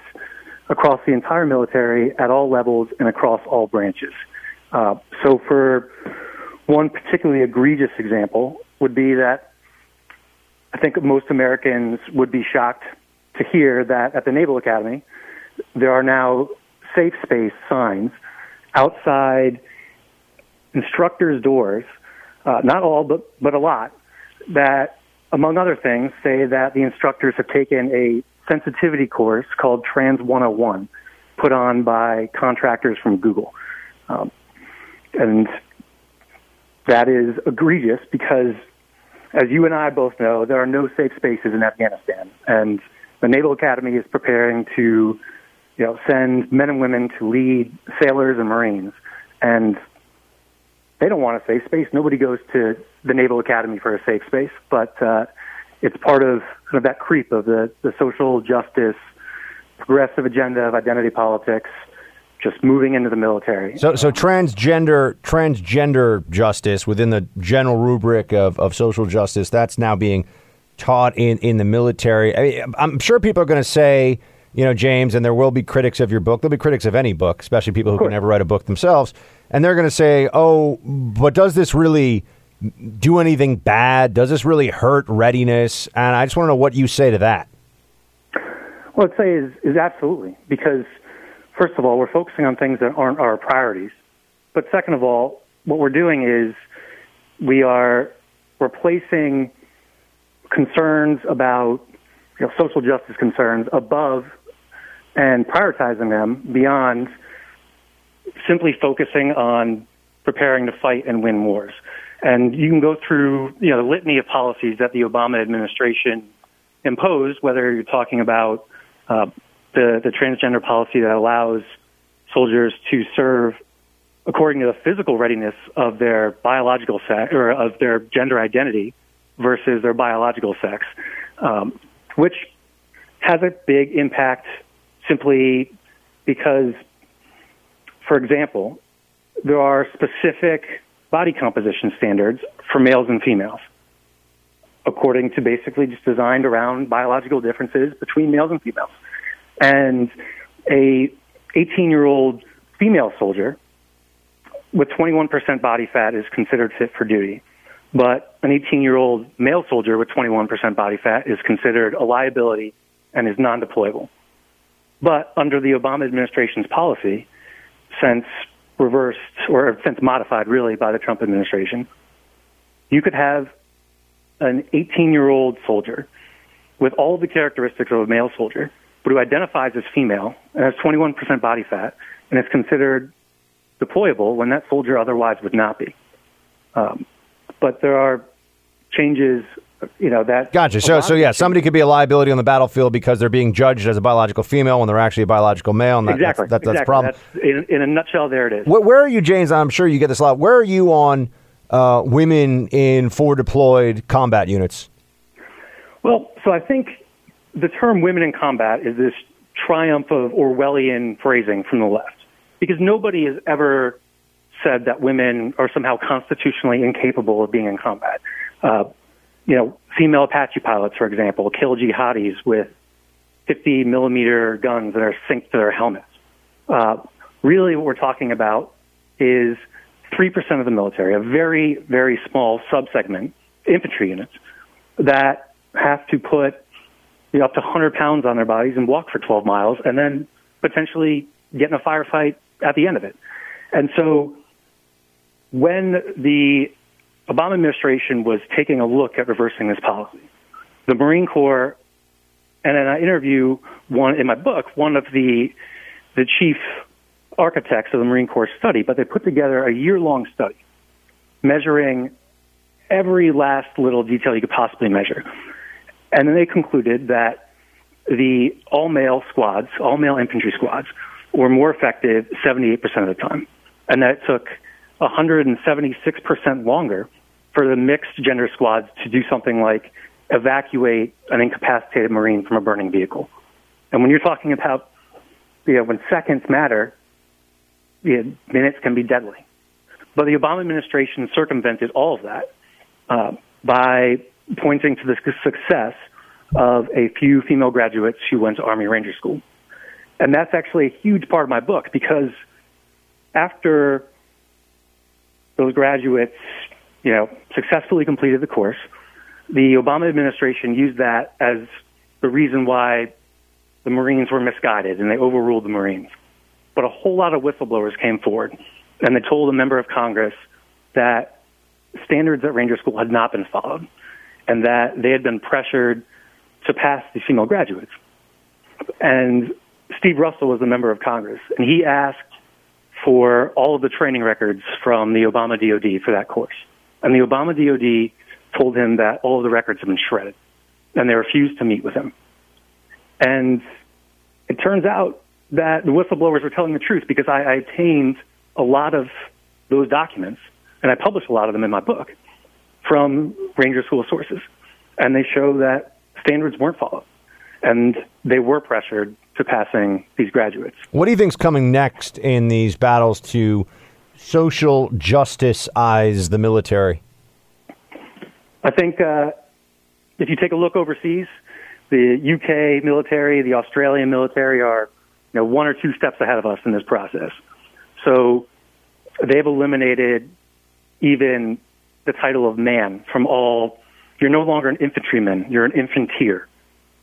across the entire military at all levels and across all branches. Uh, so, for one particularly egregious example, would be that I think most Americans would be shocked to hear that at the Naval Academy, there are now safe space signs outside instructors' doors, uh, not all, but, but a lot, that, among other things, say that the instructors have taken a sensitivity course called Trans 101, put on by contractors from Google. Um, and that is egregious because, as you and I both know, there are no safe spaces in Afghanistan. And the Naval Academy is preparing to you know, send men and women to lead sailors and Marines. And they don't want a safe space. Nobody goes to the Naval Academy for a safe space, but uh, it's part of kind of that creep of the, the social justice, progressive agenda of identity politics, just moving into the military. So, so transgender transgender justice within the general rubric of, of social justice that's now being taught in, in the military. I mean, I'm sure people are going to say, you know, James, and there will be critics of your book. There'll be critics of any book, especially people who can never write a book themselves, and they're going to say, "Oh, but does this really do anything bad? Does this really hurt readiness?" And I just want to know what you say to that. What I'd say is is absolutely because first of all, we're focusing on things that aren't our priorities, but second of all, what we're doing is we are replacing concerns about you know, social justice concerns above and prioritizing them beyond simply focusing on preparing to fight and win wars. And you can go through, you know, the litany of policies that the Obama administration imposed, whether you're talking about uh, the, the transgender policy that allows soldiers to serve according to the physical readiness of their biological sex or of their gender identity versus their biological sex, um, which has a big impact simply because, for example, there are specific body composition standards for males and females, according to basically just designed around biological differences between males and females. And a 18 year old female soldier with 21% body fat is considered fit for duty. But an 18 year old male soldier with 21% body fat is considered a liability and is non deployable. But under the Obama administration's policy, since reversed or since modified really by the Trump administration, you could have an 18 year old soldier with all the characteristics of a male soldier, but who identifies as female and has 21% body fat and is considered deployable when that soldier otherwise would not be. Um, but there are changes you know that gotcha. So so yeah somebody could be a liability on the battlefield because they're being judged as a biological female when they're actually a biological male and that, exactly. that's, that, that's exactly. problem. That's, in, in, a nutshell there it is. Where, where, are you james? I'm sure you get this a lot. Where are you on uh, women in forward deployed combat units? Well so i think the term women in combat is this triumph of orwellian phrasing from the left. Because nobody has ever said that women are somehow constitutionally incapable of being in combat. Uh, you know, female Apache pilots, for example, kill jihadis with 50 millimeter guns that are synced to their helmets. Uh, really, what we're talking about is 3% of the military, a very, very small subsegment, infantry units, that have to put you know, up to 100 pounds on their bodies and walk for 12 miles and then potentially get in a firefight at the end of it. And so when the Obama administration was taking a look at reversing this policy, the Marine Corps, and in an interview one in my book, one of the the chief architects of the Marine Corps study, but they put together a year long study measuring every last little detail you could possibly measure. And then they concluded that the all male squads, all male infantry squads, were more effective 78% of the time. And that it took 176% longer for the mixed gender squads to do something like evacuate an incapacitated Marine from a burning vehicle. And when you're talking about, you know, when seconds matter, you know, minutes can be deadly. But the Obama administration circumvented all of that uh, by pointing to the success of a few female graduates who went to Army Ranger School. And that's actually a huge part of my book because after those graduates, you know, successfully completed the course, the Obama administration used that as the reason why the Marines were misguided and they overruled the Marines. But a whole lot of whistleblowers came forward and they told a member of Congress that standards at Ranger School had not been followed and that they had been pressured to pass the female graduates. And Steve Russell was a member of Congress, and he asked for all of the training records from the Obama DoD for that course. And the Obama DoD told him that all of the records had been shredded, and they refused to meet with him. And it turns out that the whistleblowers were telling the truth because I, I obtained a lot of those documents, and I published a lot of them in my book from Ranger School sources. And they show that standards weren't followed, and they were pressured to passing these graduates. What do you think's coming next in these battles to social justice eyes the military? I think uh, if you take a look overseas, the UK military, the Australian military are you know one or two steps ahead of us in this process. So they've eliminated even the title of man from all. You're no longer an infantryman; you're an infanteer.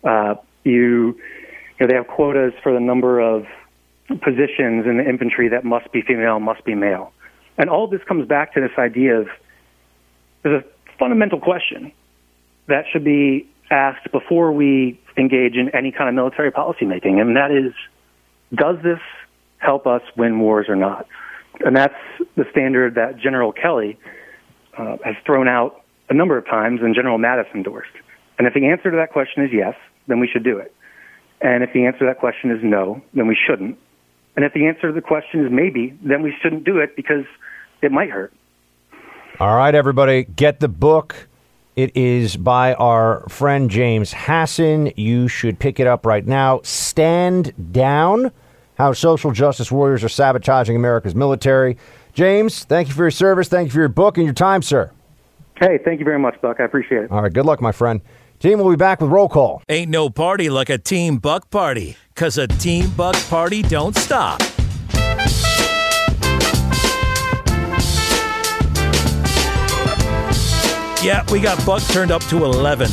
Uh, you know, they have quotas for the number of positions in the infantry that must be female, must be male. And all this comes back to this idea of there's a fundamental question that should be asked before we engage in any kind of military policy making, and that is, does this help us win wars or not? And that's the standard that General Kelly uh, has thrown out a number of times and General Mattis endorsed. And if the answer to that question is yes, then we should do it. And if the answer to that question is no, then we shouldn't. And if the answer to the question is maybe, then we shouldn't do it because it might hurt. All right, everybody, get the book. It is by our friend James Hasson. You should pick it up right now. Stand Down How Social Justice Warriors Are Sabotaging America's Military. James, thank you for your service. Thank you for your book and your time, sir. Hey, thank you very much, Buck. I appreciate it. All right, good luck, my friend. Team will be back with roll call. Ain't no party like a Team Buck party, because a Team Buck party don't stop. Yeah, we got Buck turned up to 11.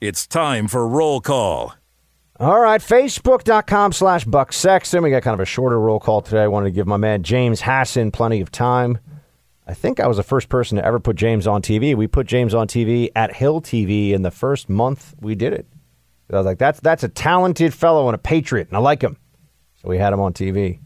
It's time for roll call. All right, facebook.com slash Buck Sexton. We got kind of a shorter roll call today. I wanted to give my man James Hasson plenty of time. I think I was the first person to ever put James on TV. We put James on TV at Hill TV in the first month we did it. I was like, that's that's a talented fellow and a patriot, and I like him. So we had him on TV.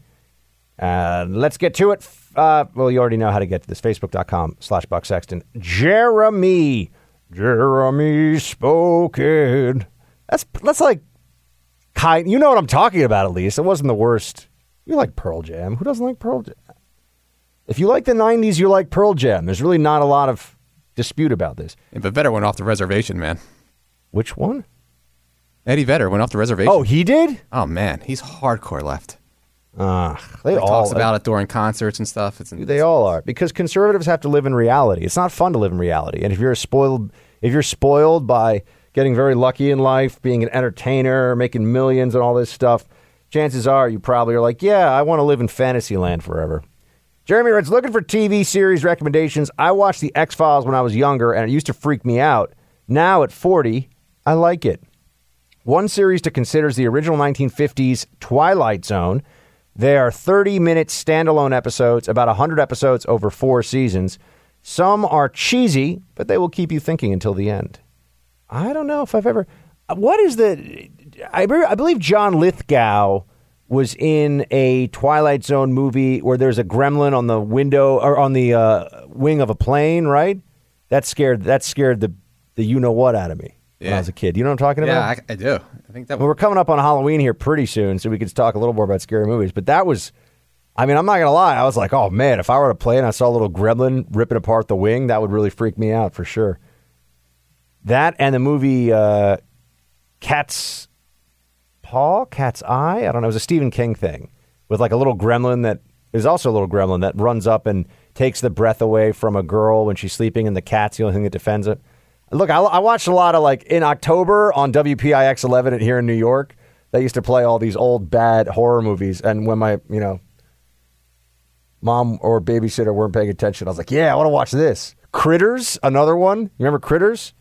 Uh, let's get to it. Uh, well, you already know how to get to this. Facebook.com slash Buck Sexton. Jeremy. Jeremy spoken. That's that's like kind. You know what I'm talking about, at least. It wasn't the worst. You like Pearl Jam. Who doesn't like Pearl Jam? If you like the 90s, you like Pearl Jam. There's really not a lot of dispute about this. Yeah, but Vedder went off the reservation, man. Which one? Eddie Vedder went off the reservation. Oh, he did? Oh, man. He's hardcore left. Uh, they he all talks about it during concerts and stuff. It's, they all are because conservatives have to live in reality. It's not fun to live in reality. And if you're spoiled, if you're spoiled by getting very lucky in life, being an entertainer, making millions and all this stuff, chances are you probably are like, yeah, I want to live in fantasy land forever. Jeremy writes, looking for TV series recommendations. I watched The X Files when I was younger and it used to freak me out. Now at 40, I like it. One series to consider is the original 1950s Twilight Zone. They are 30 minute standalone episodes, about 100 episodes over four seasons. Some are cheesy, but they will keep you thinking until the end. I don't know if I've ever. What is the. I, I believe John Lithgow was in a Twilight Zone movie where there's a gremlin on the window or on the uh, wing of a plane, right? That scared that scared the the you know what out of me when I was a kid. You know what I'm talking Yeah, about? I, I do. I think that. Well, we're coming up on Halloween here pretty soon, so we could talk a little more about scary movies. But that was, I mean, I'm not gonna lie, I was like, oh man, if I were to play and I saw a little gremlin ripping apart the wing, that would really freak me out for sure. That and the movie uh, Cat's Paw, Cat's Eye. I don't know. It was a Stephen King thing with like a little gremlin that is also a little gremlin that runs up and takes the breath away from a girl when she's sleeping, and the cat's the only thing that defends it. Look, I, I watched a lot of like in October on WPIX 11 here in New York. They used to play all these old bad horror movies, and when my you know mom or babysitter weren't paying attention, I was like, "Yeah, I want to watch this." Critters, another one. You remember Critters?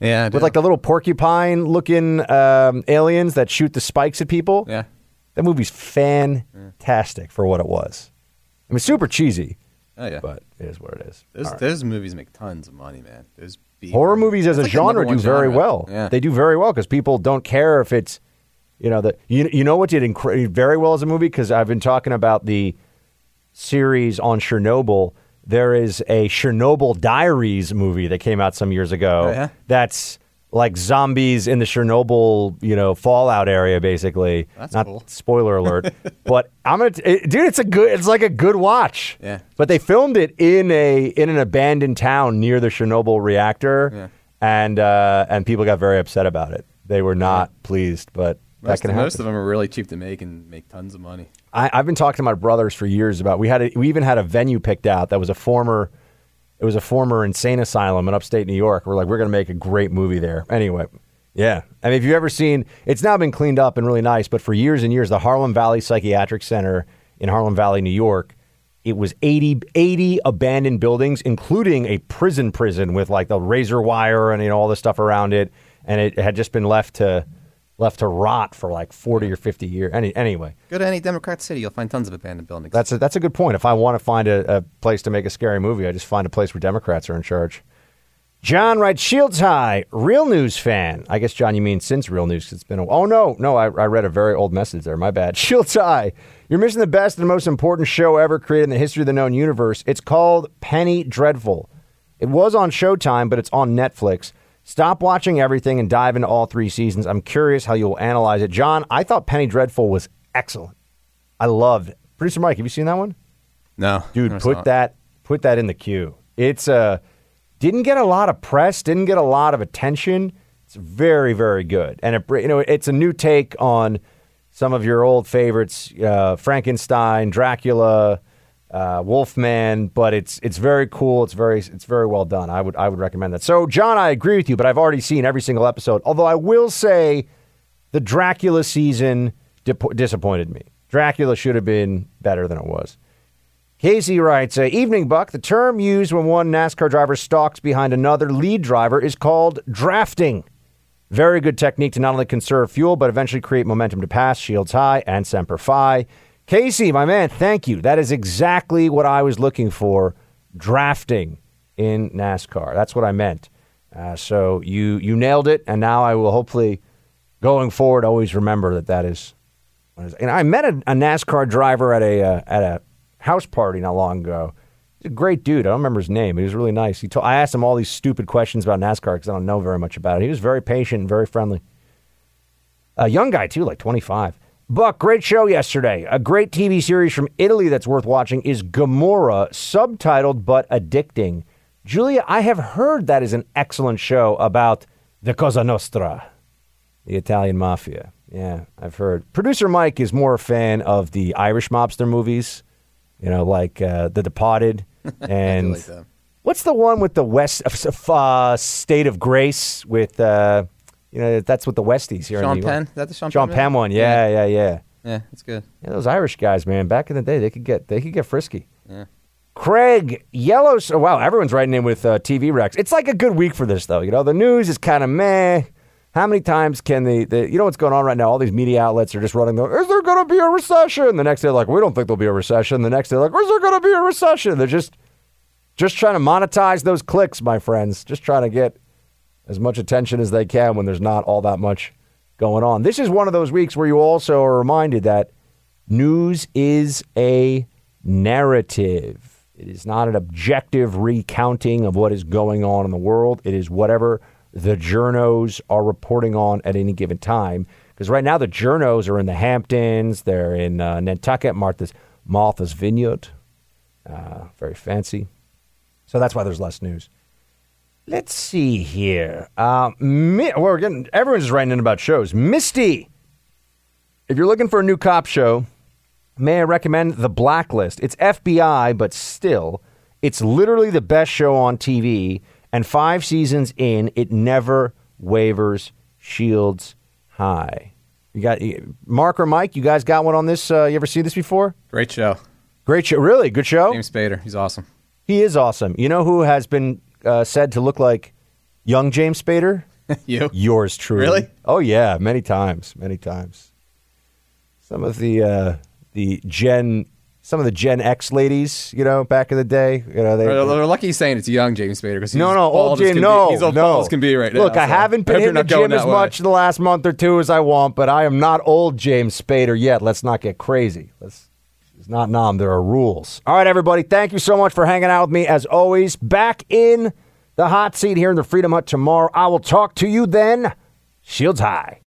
Yeah, I with like the little porcupine-looking um, aliens that shoot the spikes at people. Yeah, that movie's fantastic for what it was. I mean, super cheesy. Oh yeah, but it is what it is. Those, All right. those movies make tons of money, man. Those B horror movies as a That's like the number genre do one very genre. well. Yeah. They do very well because people don't care if it's, you know, the you you know what did incre- very well as a movie because I've been talking about the series on Chernobyl. There is a Chernobyl Diaries movie that came out some years ago. Oh, yeah? That's like zombies in the Chernobyl, you know, fallout area, basically. That's Not cool. spoiler alert, but I'm gonna, t- it, dude. It's a good. It's like a good watch. Yeah. But they filmed it in a in an abandoned town near the Chernobyl reactor, Yeah. and uh, and people got very upset about it. They were not pleased, but that Most, can happen. most of them are really cheap to make and make tons of money. I, I've been talking to my brothers for years about. We had a, we even had a venue picked out that was a former. It was a former insane asylum in upstate New York. We're like, we're to make a great movie there. Anyway, yeah. I mean, if you've ever seen, it's now been cleaned up and really nice. But for years and years, the Harlem Valley Psychiatric Center in Harlem Valley, New York, it was 80, 80 abandoned buildings, including a prison prison with like the razor wire and you know, all the stuff around it, and it had just been left to left to rot for like forty or fifty years. Any, anyway. Go to any Democrat city, you'll find tons of abandoned buildings. That's a, that's a good point. If I want to find a, a place to make a scary movie, I just find a place where Democrats are in charge. John writes, Shields High, real news fan. I guess, John, you mean since real news it's been a Oh, no, no, I, I read a very old message there. My bad. Shields High, you're missing the best and most important show ever created in the history of the known universe. It's called Penny Dreadful. It was on Showtime, but it's on Netflix. Stop watching everything and dive into all three seasons. I'm curious how you'll analyze it. John, I thought Penny Dreadful was excellent. I loved it. Producer Mike, have you seen that one? No, dude, put it. that put that in the queue. It's uh didn't get a lot of press, didn't get a lot of attention. It's very very good, and it you know it's a new take on some of your old favorites, uh, Frankenstein, Dracula, uh, Wolfman. But it's it's very cool. It's very it's very well done. I would I would recommend that. So John, I agree with you, but I've already seen every single episode. Although I will say, the Dracula season disappointed me. Dracula should have been better than it was. Casey writes, uh, Evening Buck, the term used when one NASCAR driver stalks behind another lead driver is called drafting. Very good technique to not only conserve fuel, but eventually create momentum to pass, shields high, and semper fi. Casey, my man, thank you. That is exactly what I was looking for drafting in NASCAR. That's what I meant. Uh, so you, you nailed it, and now I will hopefully, going forward, always remember that that is and I met a, a NASCAR driver at a uh, at a house party not long ago. He's a great dude. I don't remember his name. He was really nice. He told, I asked him all these stupid questions about NASCAR because I don't know very much about it. He was very patient and very friendly. A young guy too, like 25. Buck, great show yesterday. A great TV series from Italy that's worth watching is Gomorrah, subtitled but addicting. Julia, I have heard that is an excellent show about the Cosa Nostra, the Italian mafia. Yeah, I've heard. Producer Mike is more a fan of the Irish mobster movies, you know, like uh, The Departed and like them. what's the one with the West uh, State of Grace with uh, you know that's with the Westies here Sean in. Penn? Is that the Sean Sean Penn Penn one? Yeah, yeah, yeah. Yeah, that's good. Yeah, those Irish guys, man. Back in the day, they could get they could get frisky. Yeah. Craig Yellow. Oh, wow, everyone's writing in with uh, TV Rex. It's like a good week for this, though. You know, the news is kind of meh. How many times can the, the you know what's going on right now? All these media outlets are just running the is there going to be a recession? The next day, like we don't think there'll be a recession. The next day, like is there going to be a recession? They're just just trying to monetize those clicks, my friends. Just trying to get as much attention as they can when there's not all that much going on. This is one of those weeks where you also are reminded that News is a narrative. It is not an objective recounting of what is going on in the world. It is whatever the journos are reporting on at any given time. Because right now the journos are in the Hamptons, they're in uh, Nantucket, Martha's Martha's Vineyard, uh, very fancy. So that's why there's less news. Let's see here. Uh, Mi- well, we're getting everyone's just writing in about shows. Misty, if you're looking for a new cop show, may I recommend The Blacklist? It's FBI, but still, it's literally the best show on TV. And five seasons in, it never wavers. Shields high. You got Mark or Mike? You guys got one on this? Uh, you ever see this before? Great show. Great show. Really good show. James Spader. He's awesome. He is awesome. You know who has been uh, said to look like young James Spader? you. Yours truly. Really? Oh yeah, many times, many times. Some of the uh, the Gen, some of the Gen X ladies, you know, back in the day, you know, they. They're, they're lucky he's saying it's young James Spader because no, no, old James. No, be. He's as no. can be right now. Look, I so haven't been in the gym as way. much the last month or two as I want, but I am not old James Spader yet. Let's not get crazy. Let's. Not nom. There are rules. All right, everybody. Thank you so much for hanging out with me as always. Back in the hot seat here in the Freedom Hut tomorrow. I will talk to you then. Shields high.